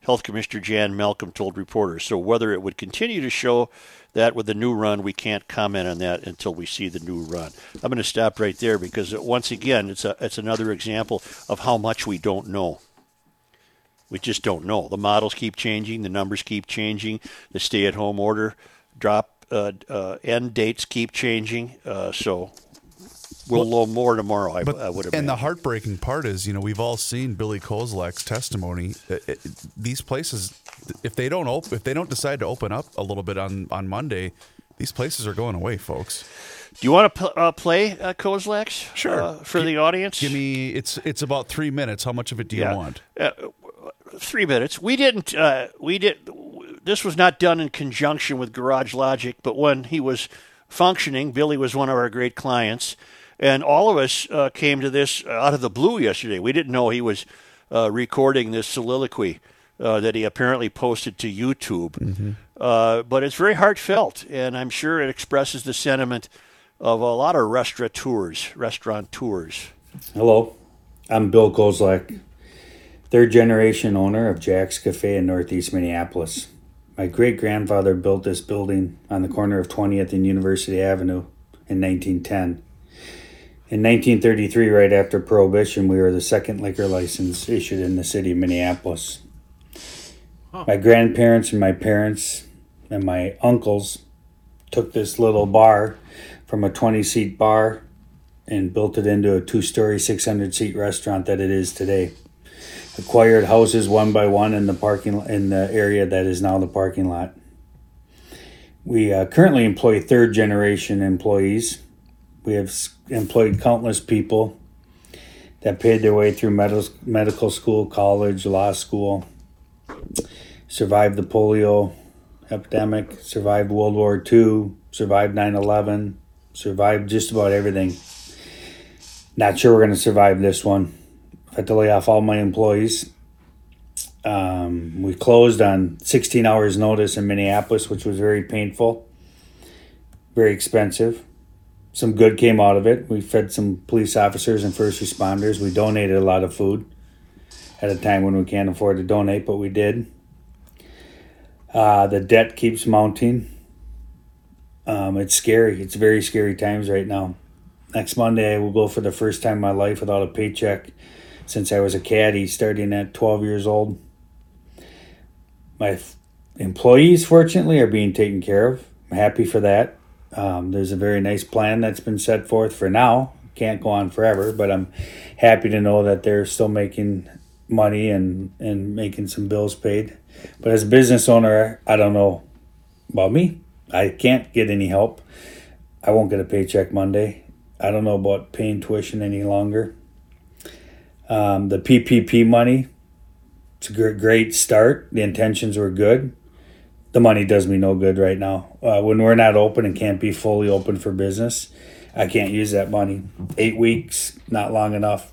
Health Commissioner Jan Malcolm told reporters. So, whether it would continue to show that with the new run, we can't comment on that until we see the new run. I'm going to stop right there because, once again, it's, a, it's another example of how much we don't know. We just don't know. The models keep changing, the numbers keep changing, the stay at home order drop uh, uh, end dates keep changing. Uh, so, We'll know more tomorrow. I, But I would have. and the heartbreaking part is, you know, we've all seen Billy Kozlak's testimony. It- it- these places, if they don't open, if they don't decide to open up a little bit on on Monday, these places are going away, folks. Do you want to pl- uh, play uh, Kozlak's? Sure. Uh, for the audience. Give me it's it's about three minutes. How much of it do you Yeah. want? Uh, three minutes. We didn't. Uh, we did. This was not done in conjunction with Garage Logic, but when he was functioning, Billy was one of our great clients, and all of us uh, came to this out of the blue yesterday. We didn't know he was uh, recording this soliloquy uh, that he apparently posted to YouTube. Uh, but it's very heartfelt, and I'm sure it expresses the sentiment of a lot of restaurateurs. Restaurateurs. Hello, I'm Bill Kozlak, third generation owner of Jax Cafe in Northeast Minneapolis. My great grandfather built this building on the corner of 20th and University Avenue in 1910. In 1933, right after Prohibition, we were the second liquor license issued in the city of Minneapolis. My grandparents and my parents and my uncles took this little bar from a 20 seat bar and built it into a two story, 600 seat restaurant that it is today. Acquired houses one by one in the parking in the area that is now the parking lot. We uh, currently employ third generation employees. We have employed countless people that paid their way through medical medical school, college, law school, survived the polio epidemic, survived World War II, survived 9 11, survived just about everything. Not sure we're going to survive this one. I had to lay off all my employees. Um, we closed on 16 hours' notice in Minneapolis, which was very painful, very expensive. Some good came out of it. We fed some police officers and first responders. We donated a lot of food at a time when we can't afford to donate, but we did. Uh, the debt keeps mounting. Um, it's scary. It's very scary times right now. Next Monday, I will go for the first time in my life without a paycheck since I was a caddy starting at 12 years old. My f- employees, fortunately, are being taken care of. I'm happy for that. Um, there's a very nice plan that's been set forth for now. Can't go on forever, but I'm happy to know that they're still making money and, and making some bills paid. But as a business owner, I don't know about me. I can't get any help. I won't get a paycheck Monday. I don't know about paying tuition any longer. Um, the PPP money, it's a great start. The intentions were good. The money does me no good right now. Uh, when we're not open and can't be fully open for business, I can't use that money. Eight weeks, not long enough.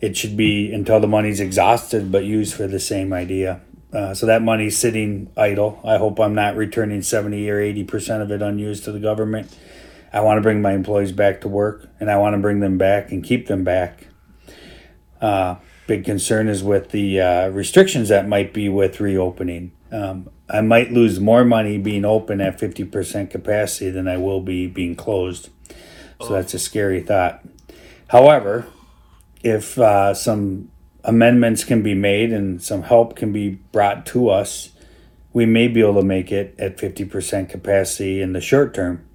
It should be until the money's exhausted, but used for the same idea. Uh, so that money's sitting idle. I hope I'm not returning 70 or 80% of it unused to the government. I want to bring my employees back to work and I want to bring them back and keep them back. Uh, big concern is with the uh, restrictions that might be with reopening. Um, I might lose more money being open at 50% capacity than I will be being closed. So that's a scary thought. However, if uh, some amendments can be made and some help can be brought to us, we may be able to make it at 50% capacity in the short term.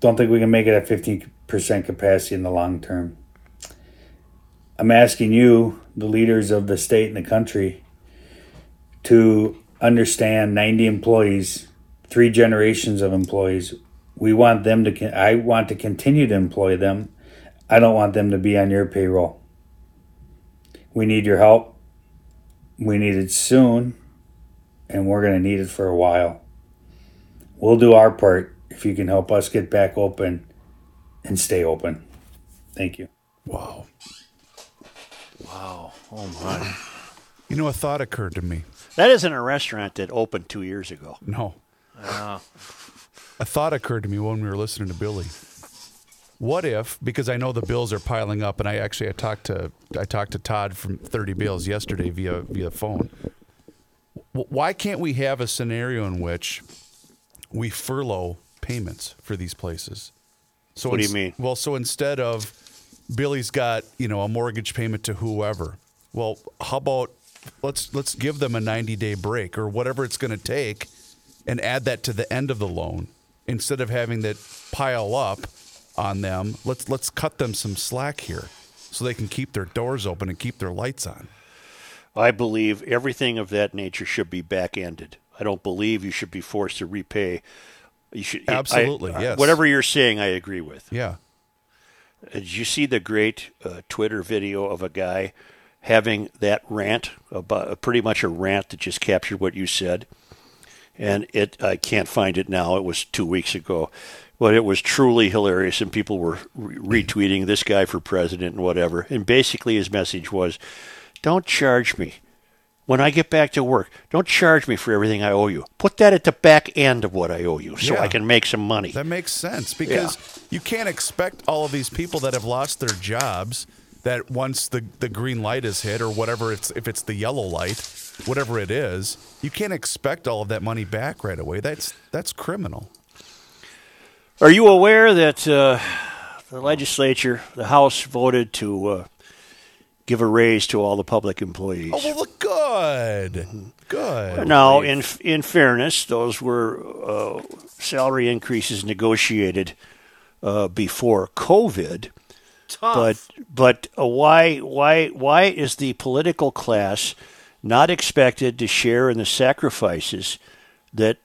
Don't think we can make it at 50% capacity in the long term. I'm asking you, the leaders of the state and the country, to understand 90 employees, three generations of employees. We want them to, con- I want to continue to employ them. I don't want them to be on your payroll. We need your help. We need it soon, and we're going to need it for a while. We'll do our part if you can help us get back open and stay open. Thank you. Wow. Wow. Oh my. You know, a thought occurred to me. That isn't a restaurant that opened two years ago. No. Yeah. A thought occurred to me when we were listening to Billy. What if, because I know the bills are piling up, and I actually I talked to I talked to Todd from Thirty Bills yesterday via via phone. W- Why can't we have a scenario in which we furlough payments for these places? So What do you mean? Well, so instead of Billy's got you know a mortgage payment to whoever, well, how about let's let's give them a ninety day break or whatever it's going to take, and add that to the end of the loan instead of having that pile up on them. Let's let's cut them some slack here, so they can keep their doors open and keep their lights on. I believe everything of that nature should be back ended. I don't believe you should be forced to repay. You should Absolutely, I- yes. Whatever you're saying, I agree with. Yeah. Uh, Did you see the great uh, Twitter video of a guy having that rant about pretty much a rant that just captured what you said. And it I can't find it now. It was two weeks ago, but it was truly hilarious, and people were re- retweeting this guy for president and whatever. And basically, his message was, "Don't charge me." When I get back to work, don't charge me for everything I owe you. Put that at the back end of what I owe you so Yeah. I can make some money. That makes sense because you can't expect all of these people that have lost their jobs that once the, the green light is hit or whatever it's if it's the yellow light, whatever it is, you can't expect all of that money back right away. That's that's criminal. Are you aware that uh, the legislature, the House, voted to uh, give a raise to all the public employees? Oh well, look good, good. Now, in in fairness, those were uh, salary increases negotiated uh, before COVID. But but uh, why why why is the political class not expected to share in the sacrifices that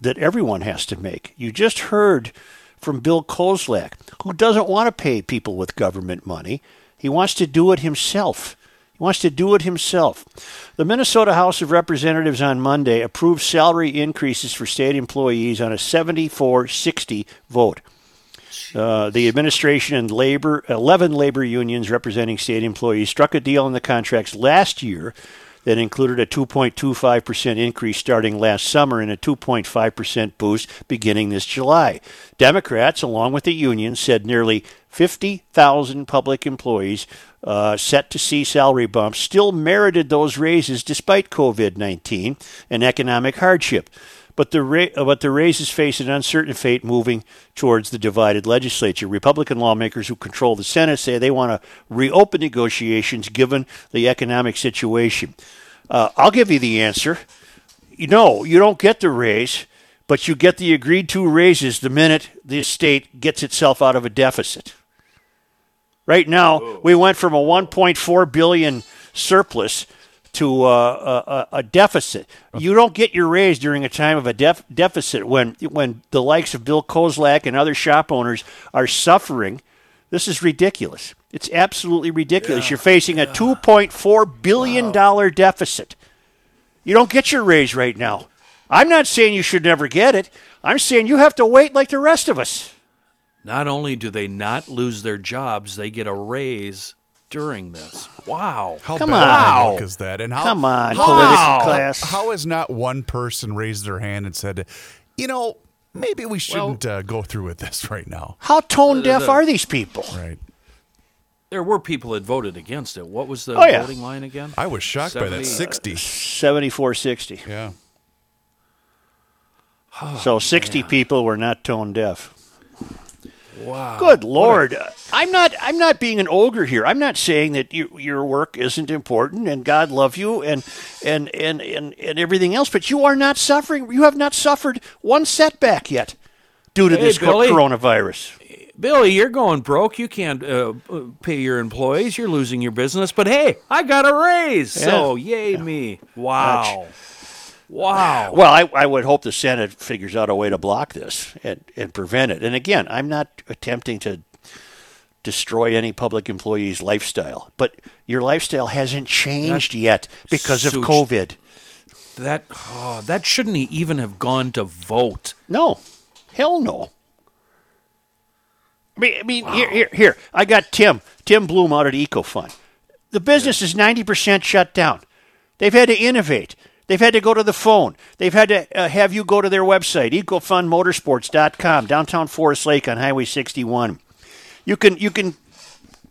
that everyone has to make? You just heard from Bill Kozlak, who doesn't want to pay people with government money. He wants to do it himself. He wants to do it himself. The Minnesota House of Representatives on Monday approved salary increases for state employees on a 74 60 vote. Uh, the administration and labor, 11 labor unions representing state employees struck a deal in the contracts last year that included a 2.25% increase starting last summer and a 2.5% boost beginning this July. Democrats, along with the unions, said nearly 50,000 public employees uh, set to see salary bumps still merited those raises despite COVID 19 and economic hardship. But the, ra- uh, but the raises face an uncertain fate moving towards the divided legislature. Republican lawmakers who control the Senate say they want to reopen negotiations given the economic situation. Uh, I'll give you the answer. No, you don't get the raise, but you get the agreed to raises the minute the state gets itself out of a deficit. Right now, we went from a 1.4 billion surplus to uh, a, a, a deficit. You don't get your raise during a time of a def- deficit when when the likes of Bill Kozlak and other shop owners are suffering. This is ridiculous. It's absolutely ridiculous. You're facing a 2.4 billion dollar deficit. You don't get your raise right now. I'm not saying you should never get it. I'm saying you have to wait like the rest of us. Not only do they not lose their jobs, they get a raise during this. Wow. How Come bad of a on. look is that? And how, Come on, how- political how- class. How has not one person raised their hand and said, you know, maybe we shouldn't uh, go through with this right now? How tone deaf the- are these people? Right. There were people that voted against it. What was the Oh, yeah. voting line again? I was shocked by that. 70. 60. 7460. Yeah. so 60 people were not tone deaf. Wow. Good lord. I'm not I'm not being an ogre here. I'm not saying that you, your work isn't important and God love you and, and and and and everything else, but you are not suffering. You have not suffered one setback yet due to Hey, this Billy. coronavirus. Billy, you're going broke. You can't uh, pay your employees. You're losing your business. But hey, I got a raise. So yay me. Wow. Wow. Well, I, I would hope the Senate figures out a way to block this and, and prevent it. And again, I'm not attempting to destroy any public employee's lifestyle, but your lifestyle hasn't changed yet because of COVID. That oh, that shouldn't he even have gone to vote. No, hell no. I mean, I mean here, here, here. I got Tim, Tim Bloom out at EcoFun. The business is 90% shut down. They've had to innovate. They've had to go to the phone. They've had to uh, have you go to their website, ecofunmotorsports.com, downtown Forest Lake on Highway 61. You can you can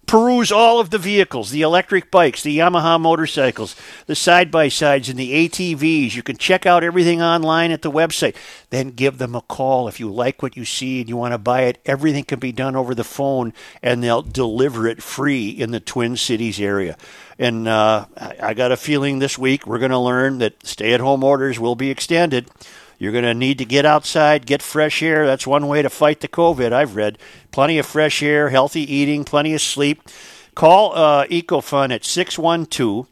peruse all of the vehicles, the electric bikes, the Yamaha motorcycles, the side by sides, and the ATVs. You can check out everything online at the website. Then give them a call if you like what you see and you want to buy it. Everything can be done over the phone, and they'll deliver it free in the Twin Cities area. And uh, I got a feeling this week we're going to learn that stay at home orders will be extended. You're going to need to get outside, get fresh air. That's one way to fight the COVID, I've read. Plenty of fresh air, healthy eating, plenty of sleep. Call uh, EcoFun at 612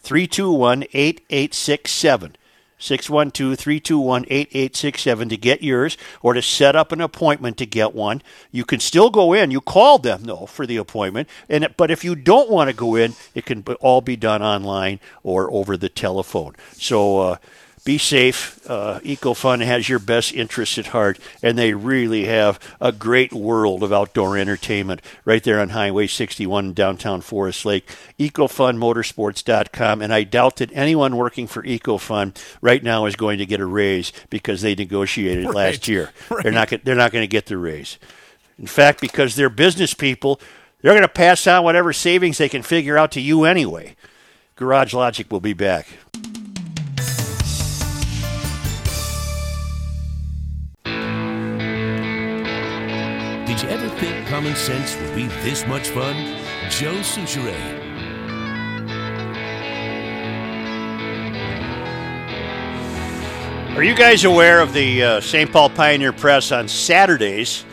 321 8867. 612 321 8867 to get yours or to set up an appointment to get one. You can still go in. You call them, though, for the appointment. And But if you don't want to go in, it can all be done online or over the telephone. So, uh, be safe. Uh, EcoFun has your best interests at heart, and they really have a great world of outdoor entertainment right there on Highway 61 in downtown Forest Lake. EcoFunMotorsports.com, and I doubt that anyone working for EcoFun right now is going to get a raise because they negotiated Right, last year. right. They're not. They're not going to get the raise. In fact, because they're business people, they're going to pass on whatever savings they can figure out to you anyway. Garage Logic will be back. You ever think common sense would be this much fun? Joe Soucheray. Are you guys aware of the uh, St. Paul Pioneer Press on Saturdays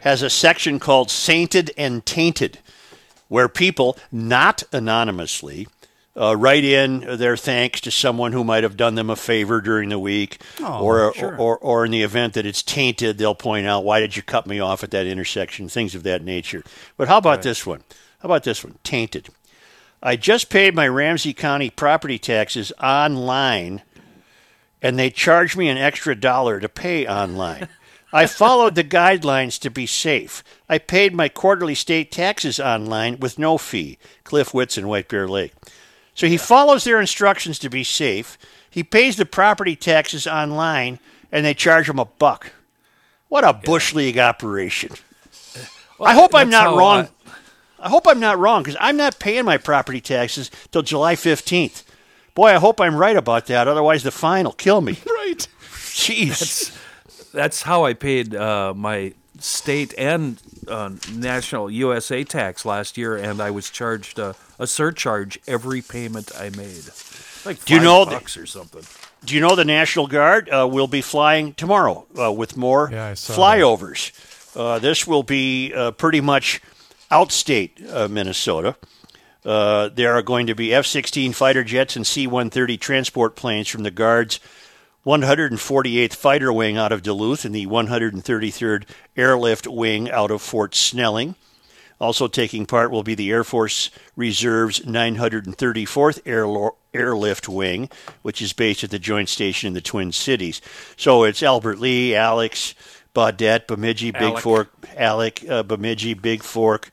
has a section called Sainted and Tainted, where people, not anonymously, uh, write in their thanks to someone who might have done them a favor during the week, Oh, or, sure. or or in the event that it's tainted, they'll point out why did you cut me off at that intersection, things of that nature. But how about this one? How about this one? Tainted. I just paid my Ramsey County property taxes online and they charged me an extra dollar to pay online. I followed the guidelines to be safe. I paid my quarterly state taxes online with no fee. Cliff Whitson, White Bear Lake. So he follows their instructions to be safe. He pays the property taxes online, and they charge him a buck. What a bush league operation! I hope I'm not wrong. I hope I'm not wrong because I'm not paying my property taxes till July 15th. Boy, I hope I'm right about that. Otherwise, the fine will kill me. Right. Jeez. That's how I paid uh, my state and uh, national USA tax last year, and I was charged uh, a surcharge every payment I made, like Do you five know that- bucks or something. Do you know the National Guard uh, will be flying tomorrow uh, with more Yeah, flyovers? Uh, this will be uh, pretty much outstate uh, Minnesota. Uh, there are going to be F 16 fighter jets and C 130 transport planes from the Guard's 148th Fighter Wing out of Duluth and the 133rd Airlift Wing out of Fort Snelling. Also taking part will be the Air Force Reserve's 934th Airlo- Airlift Wing, which is based at the Joint Station in the Twin Cities. So it's Albert Lea, Alex, Baudette, Bemidji, Big Alec. Fork, Alec, uh, Bemidji, Big Fork,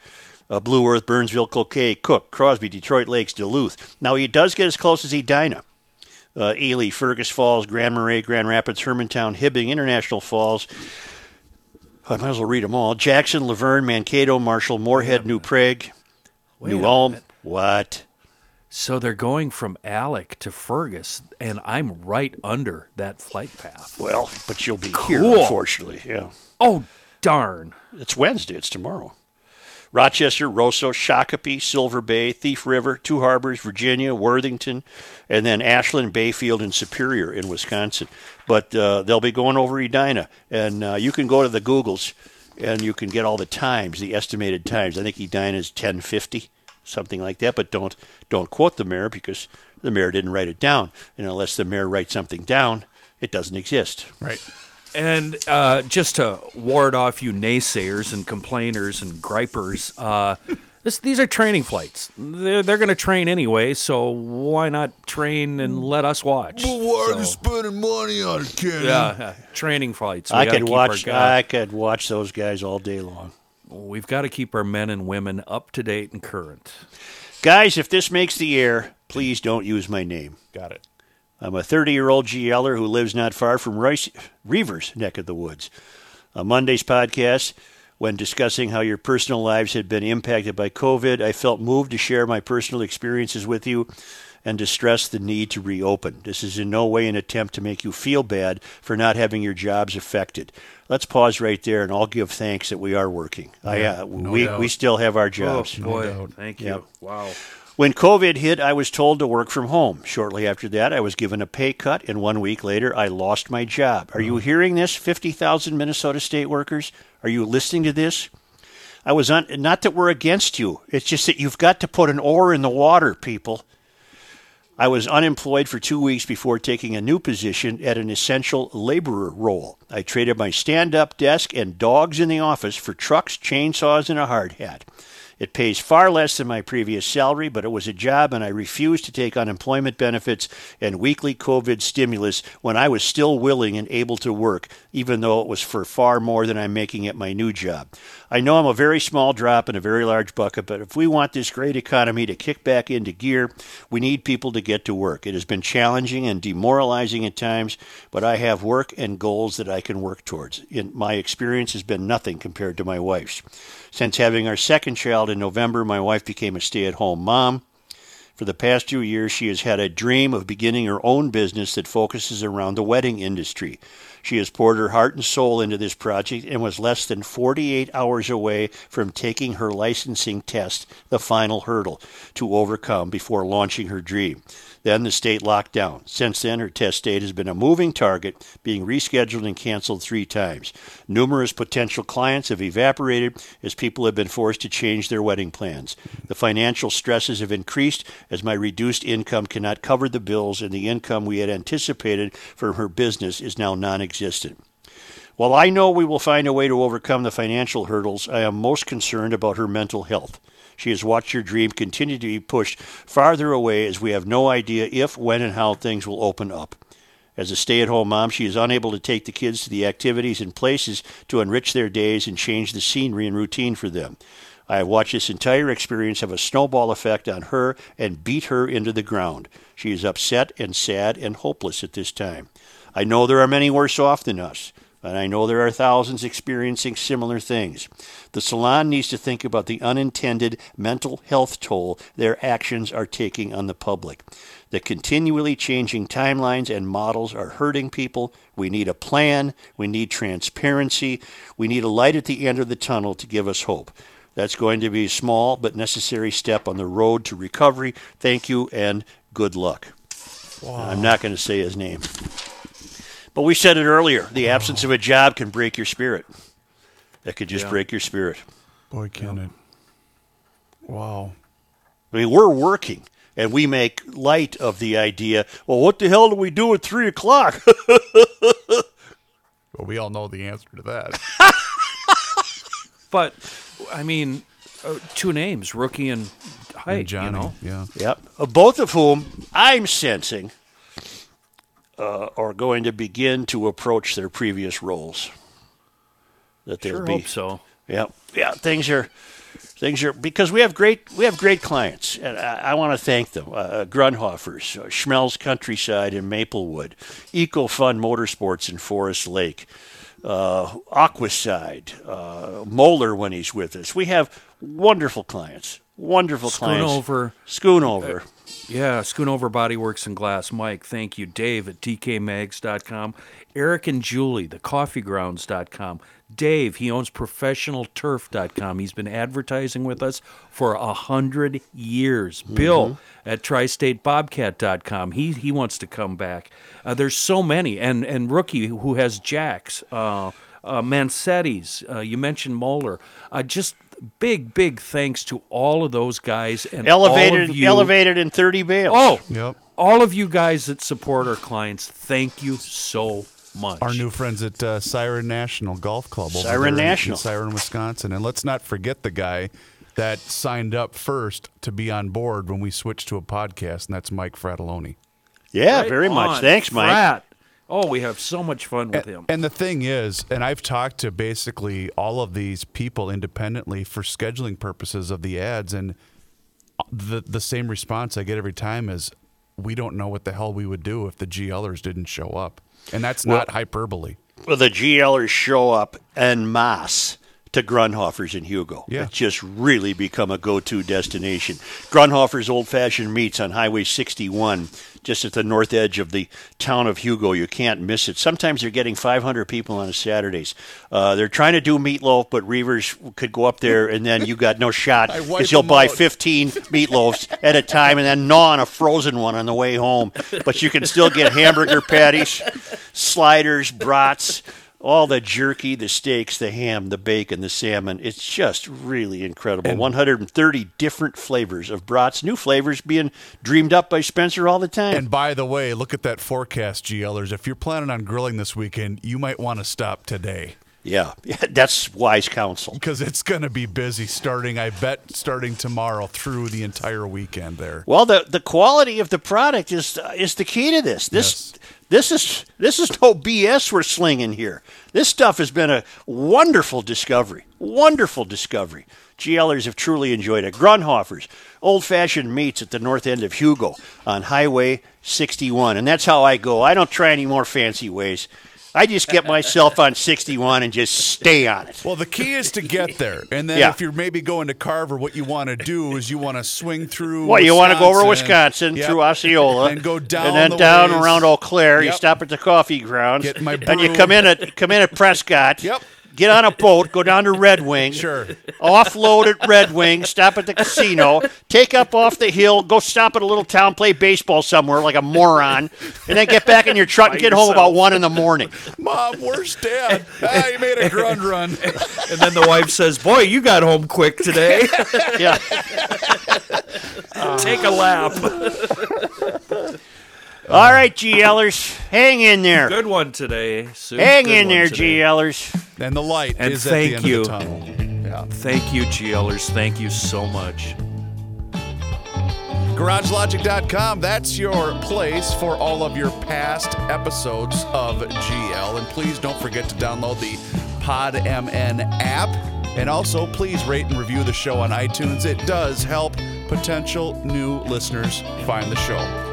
uh, Blue Earth, Burnsville, Cloquet, Cook, Crosby, Detroit Lakes, Duluth. Now he does get as close as Edina. Uh, Ely, Fergus Falls, Grand Marais, Grand Rapids, Hermantown, Hibbing, International Falls, I might as well read them all. Jackson, Luverne, Mankato, Marshall, Moorhead, New Prague, Wait New Ulm. What? So they're going from Alec to Fergus, and I'm right under that flight path. Well, but you'll be here, Cool. unfortunately. Yeah. Oh, darn. It's Wednesday. It's tomorrow. Rochester, Roseau, Shakopee, Silver Bay, Thief River, Two Harbors, Virginia, Worthington, and then Ashland, Bayfield, and Superior in Wisconsin. But uh, they'll be going over Edina, and uh, you can go to the Googles, and you can get all the times, the estimated times. I think Edina is ten fifty, something like that. But don't don't quote the mayor because the mayor didn't write it down, and unless the mayor writes something down, it doesn't exist. Right. And uh, just to ward off you naysayers and complainers and gripers, uh, this, these are training flights. They're, they're going to train anyway, so why not train and let us watch? why are you spending money on it, Kenny? yeah, uh, training flights. We I could watch. I could watch those guys all day long. We've got to keep our men and women up to date and current. Guys, if this makes the air, please don't use my name. Got it. I'm a 30 year old GLer who lives not far from Royce, Reuvers' neck of the woods. On Monday's podcast, when discussing how your personal lives had been impacted by COVID, I felt moved to share my personal experiences with you and to stress the need to reopen. This is in no way an attempt to make you feel bad for not having your jobs affected. Let's pause right there and I'll give thanks that we are working. I, uh, we, doubt. we still have our jobs. Oh, boy. doubt. Thank you. Yep. Wow. When COVID hit, I was told to work from home. Shortly after that, I was given a pay cut, and one week later, I lost my job. Are you oh. hearing this, 50,000 Minnesota state workers? Are you listening to this? I was on, not that we're against you, it's just that you've got to put an oar in the water, people. I was unemployed for two weeks before taking a new position at an essential laborer role. I traded my stand up desk and dogs in the office for trucks, chainsaws, and a hard hat. It pays far less than my previous salary, but it was a job, and I refused to take unemployment benefits and weekly COVID stimulus when I was still willing and able to work, even though it was for far more than I'm making at my new job. I know I'm a very small drop in a very large bucket, but if we want this great economy to kick back into gear, we need people to get to work. It has been challenging and demoralizing at times, but I have work and goals that I can work towards. In, my experience has been nothing compared to my wife's. Since having our second child in November, my wife became a stay at home mom. For the past two years, she has had a dream of beginning her own business that focuses around the wedding industry. She has poured her heart and soul into this project and was less than 48 hours away from taking her licensing test, the final hurdle to overcome before launching her dream. Then the state locked down. Since then, her test date has been a moving target, being rescheduled and canceled three times. Numerous potential clients have evaporated as people have been forced to change their wedding plans. The financial stresses have increased as my reduced income cannot cover the bills, and the income we had anticipated from her business is now non existent. While I know we will find a way to overcome the financial hurdles, I am most concerned about her mental health. She has watched her dream continue to be pushed farther away as we have no idea if, when, and how things will open up. As a stay at home mom, she is unable to take the kids to the activities and places to enrich their days and change the scenery and routine for them. I have watched this entire experience have a snowball effect on her and beat her into the ground. She is upset and sad and hopeless at this time. I know there are many worse off than us, and I know there are thousands experiencing similar things. The salon needs to think about the unintended mental health toll their actions are taking on the public. The continually changing timelines and models are hurting people. We need a plan. We need transparency. We need a light at the end of the tunnel to give us hope. That's going to be a small but necessary step on the road to recovery. Thank you and good luck. Wow. I'm not going to say his name. But we said it earlier the absence of a job can break your spirit. That could just Yeah. break your spirit. Boy, can it. Wow. I mean, we're working and we make light of the idea. Well, what the hell do we do at three o'clock? Well, we all know the answer to that. But I mean, uh, two names, rookie and Heidt. Johnny, you know, yeah. Yep. Uh, both of whom I'm sensing uh, are going to begin to approach their previous roles. That they'll Sure be. hope so. Yeah, yeah. Things are, things are because we have great we have great clients, and I, I want to thank them. Uh, Grundhofer's, uh, Schmelz Countryside in Maplewood, Eco Fun Motorsports in Forest Lake, uh, Aquacide, uh, Moeller when he's with us. We have wonderful clients. Wonderful clients. Schoonover. Schoonover. Yeah, Schoonover Body Works and Glass. Mike, thank you. Dave at tkmags.com. Eric and Julie, thecoffeegrounds.com. Dave, he owns professionalturf.com. He's been advertising with us for a hundred years. Bill at tristatebobcat.com. He he wants to come back. Uh, there's so many. And and Rookie who has Jax, uh, uh, Mansetti's. Uh, you mentioned Moeller. Uh, just big, big thanks to all of those guys and all Elevated, of you. elevated in 30 bales. Oh, Yep. all of you guys that support our clients, thank you so much. Our new friends at uh, Siren National Golf Club. over Siren there in- National. In Siren, Wisconsin. And let's not forget the guy that signed up first to be on board when we switched to a podcast, and that's Mike Fratallone. Yeah, Right very much. on, Thanks, Mike. Frat. Oh, we have so much fun with him. And the thing is, and I've talked to basically all of these people independently for scheduling purposes of the ads, and the the same response I get every time is, "We don't know what the hell we would do if the GLers didn't show up," and that's Well- not hyperbole. Well, the GLers show up en masse to Grundhofer's in Hugo. Yeah. It's just really become a go-to destination. Grundhofer's Old Fashioned Meats on Highway 61, just at the north edge of the town of Hugo. You can't miss it. Sometimes they're getting 500 people on Saturdays. Uh, they're trying to do meatloaf, but Reuvers could go up there and then you got no shot because you'll buy out. 15 meatloafs at a time and then gnaw on a frozen one on the way home. But you can still get hamburger patties, sliders, brats, all the jerky, the steaks, the ham, the bacon, the salmon. It's just really incredible. 130 different flavors of brats, new flavors being dreamed up by Spencer all the time. And by the way, look at that forecast, GLers. If you're planning on grilling this weekend, you might want to stop today. Yeah, yeah, that's wise counsel. Because it's going to be busy starting, I bet, starting tomorrow through the entire weekend there. Well, the the quality of the product is uh, is the key to this. This this is this is no BS we're slinging here. This stuff has been a wonderful discovery. Wonderful discovery. GLers have truly enjoyed it. Grundhofer's, old fashioned meats at the north end of Hugo on Highway 61. And that's how I go. I don't try any more fancy ways. I just get myself on 61 and just stay on it. Well, the key is to get there. And then Yeah. if you're maybe going to Carver, what you want to do is you want to swing through. Well, you want to go over Wisconsin. Yep. through Osceola And go down and then the down ways. around Eau Claire. You stop at the coffee grounds, and you come in at come in at Prescott. Yep. Get on a boat, go down to Red Wing. Sure. Offload at Red Wing, stop at the casino, take up off the hill, go stop at a little town, play baseball somewhere like a moron, and then get back in your truck and get home about one in the morning. Mom, where's Dad? ah, you made a grunt run. And then the wife says, "Boy, you got home quick today. Yeah. Take a lap." All right, GLers, hang in there. Good one today, Sue. Hang Good in one there, today. GLers. And the light And is thank at the end you. of the tunnel. Yeah. Thank you, GLers. Thank you so much. GarageLogic.com, that's your place for all of your past episodes of GL. And please don't forget to download the PodMN app. And also, please rate and review the show on iTunes. It does help potential new listeners find the show.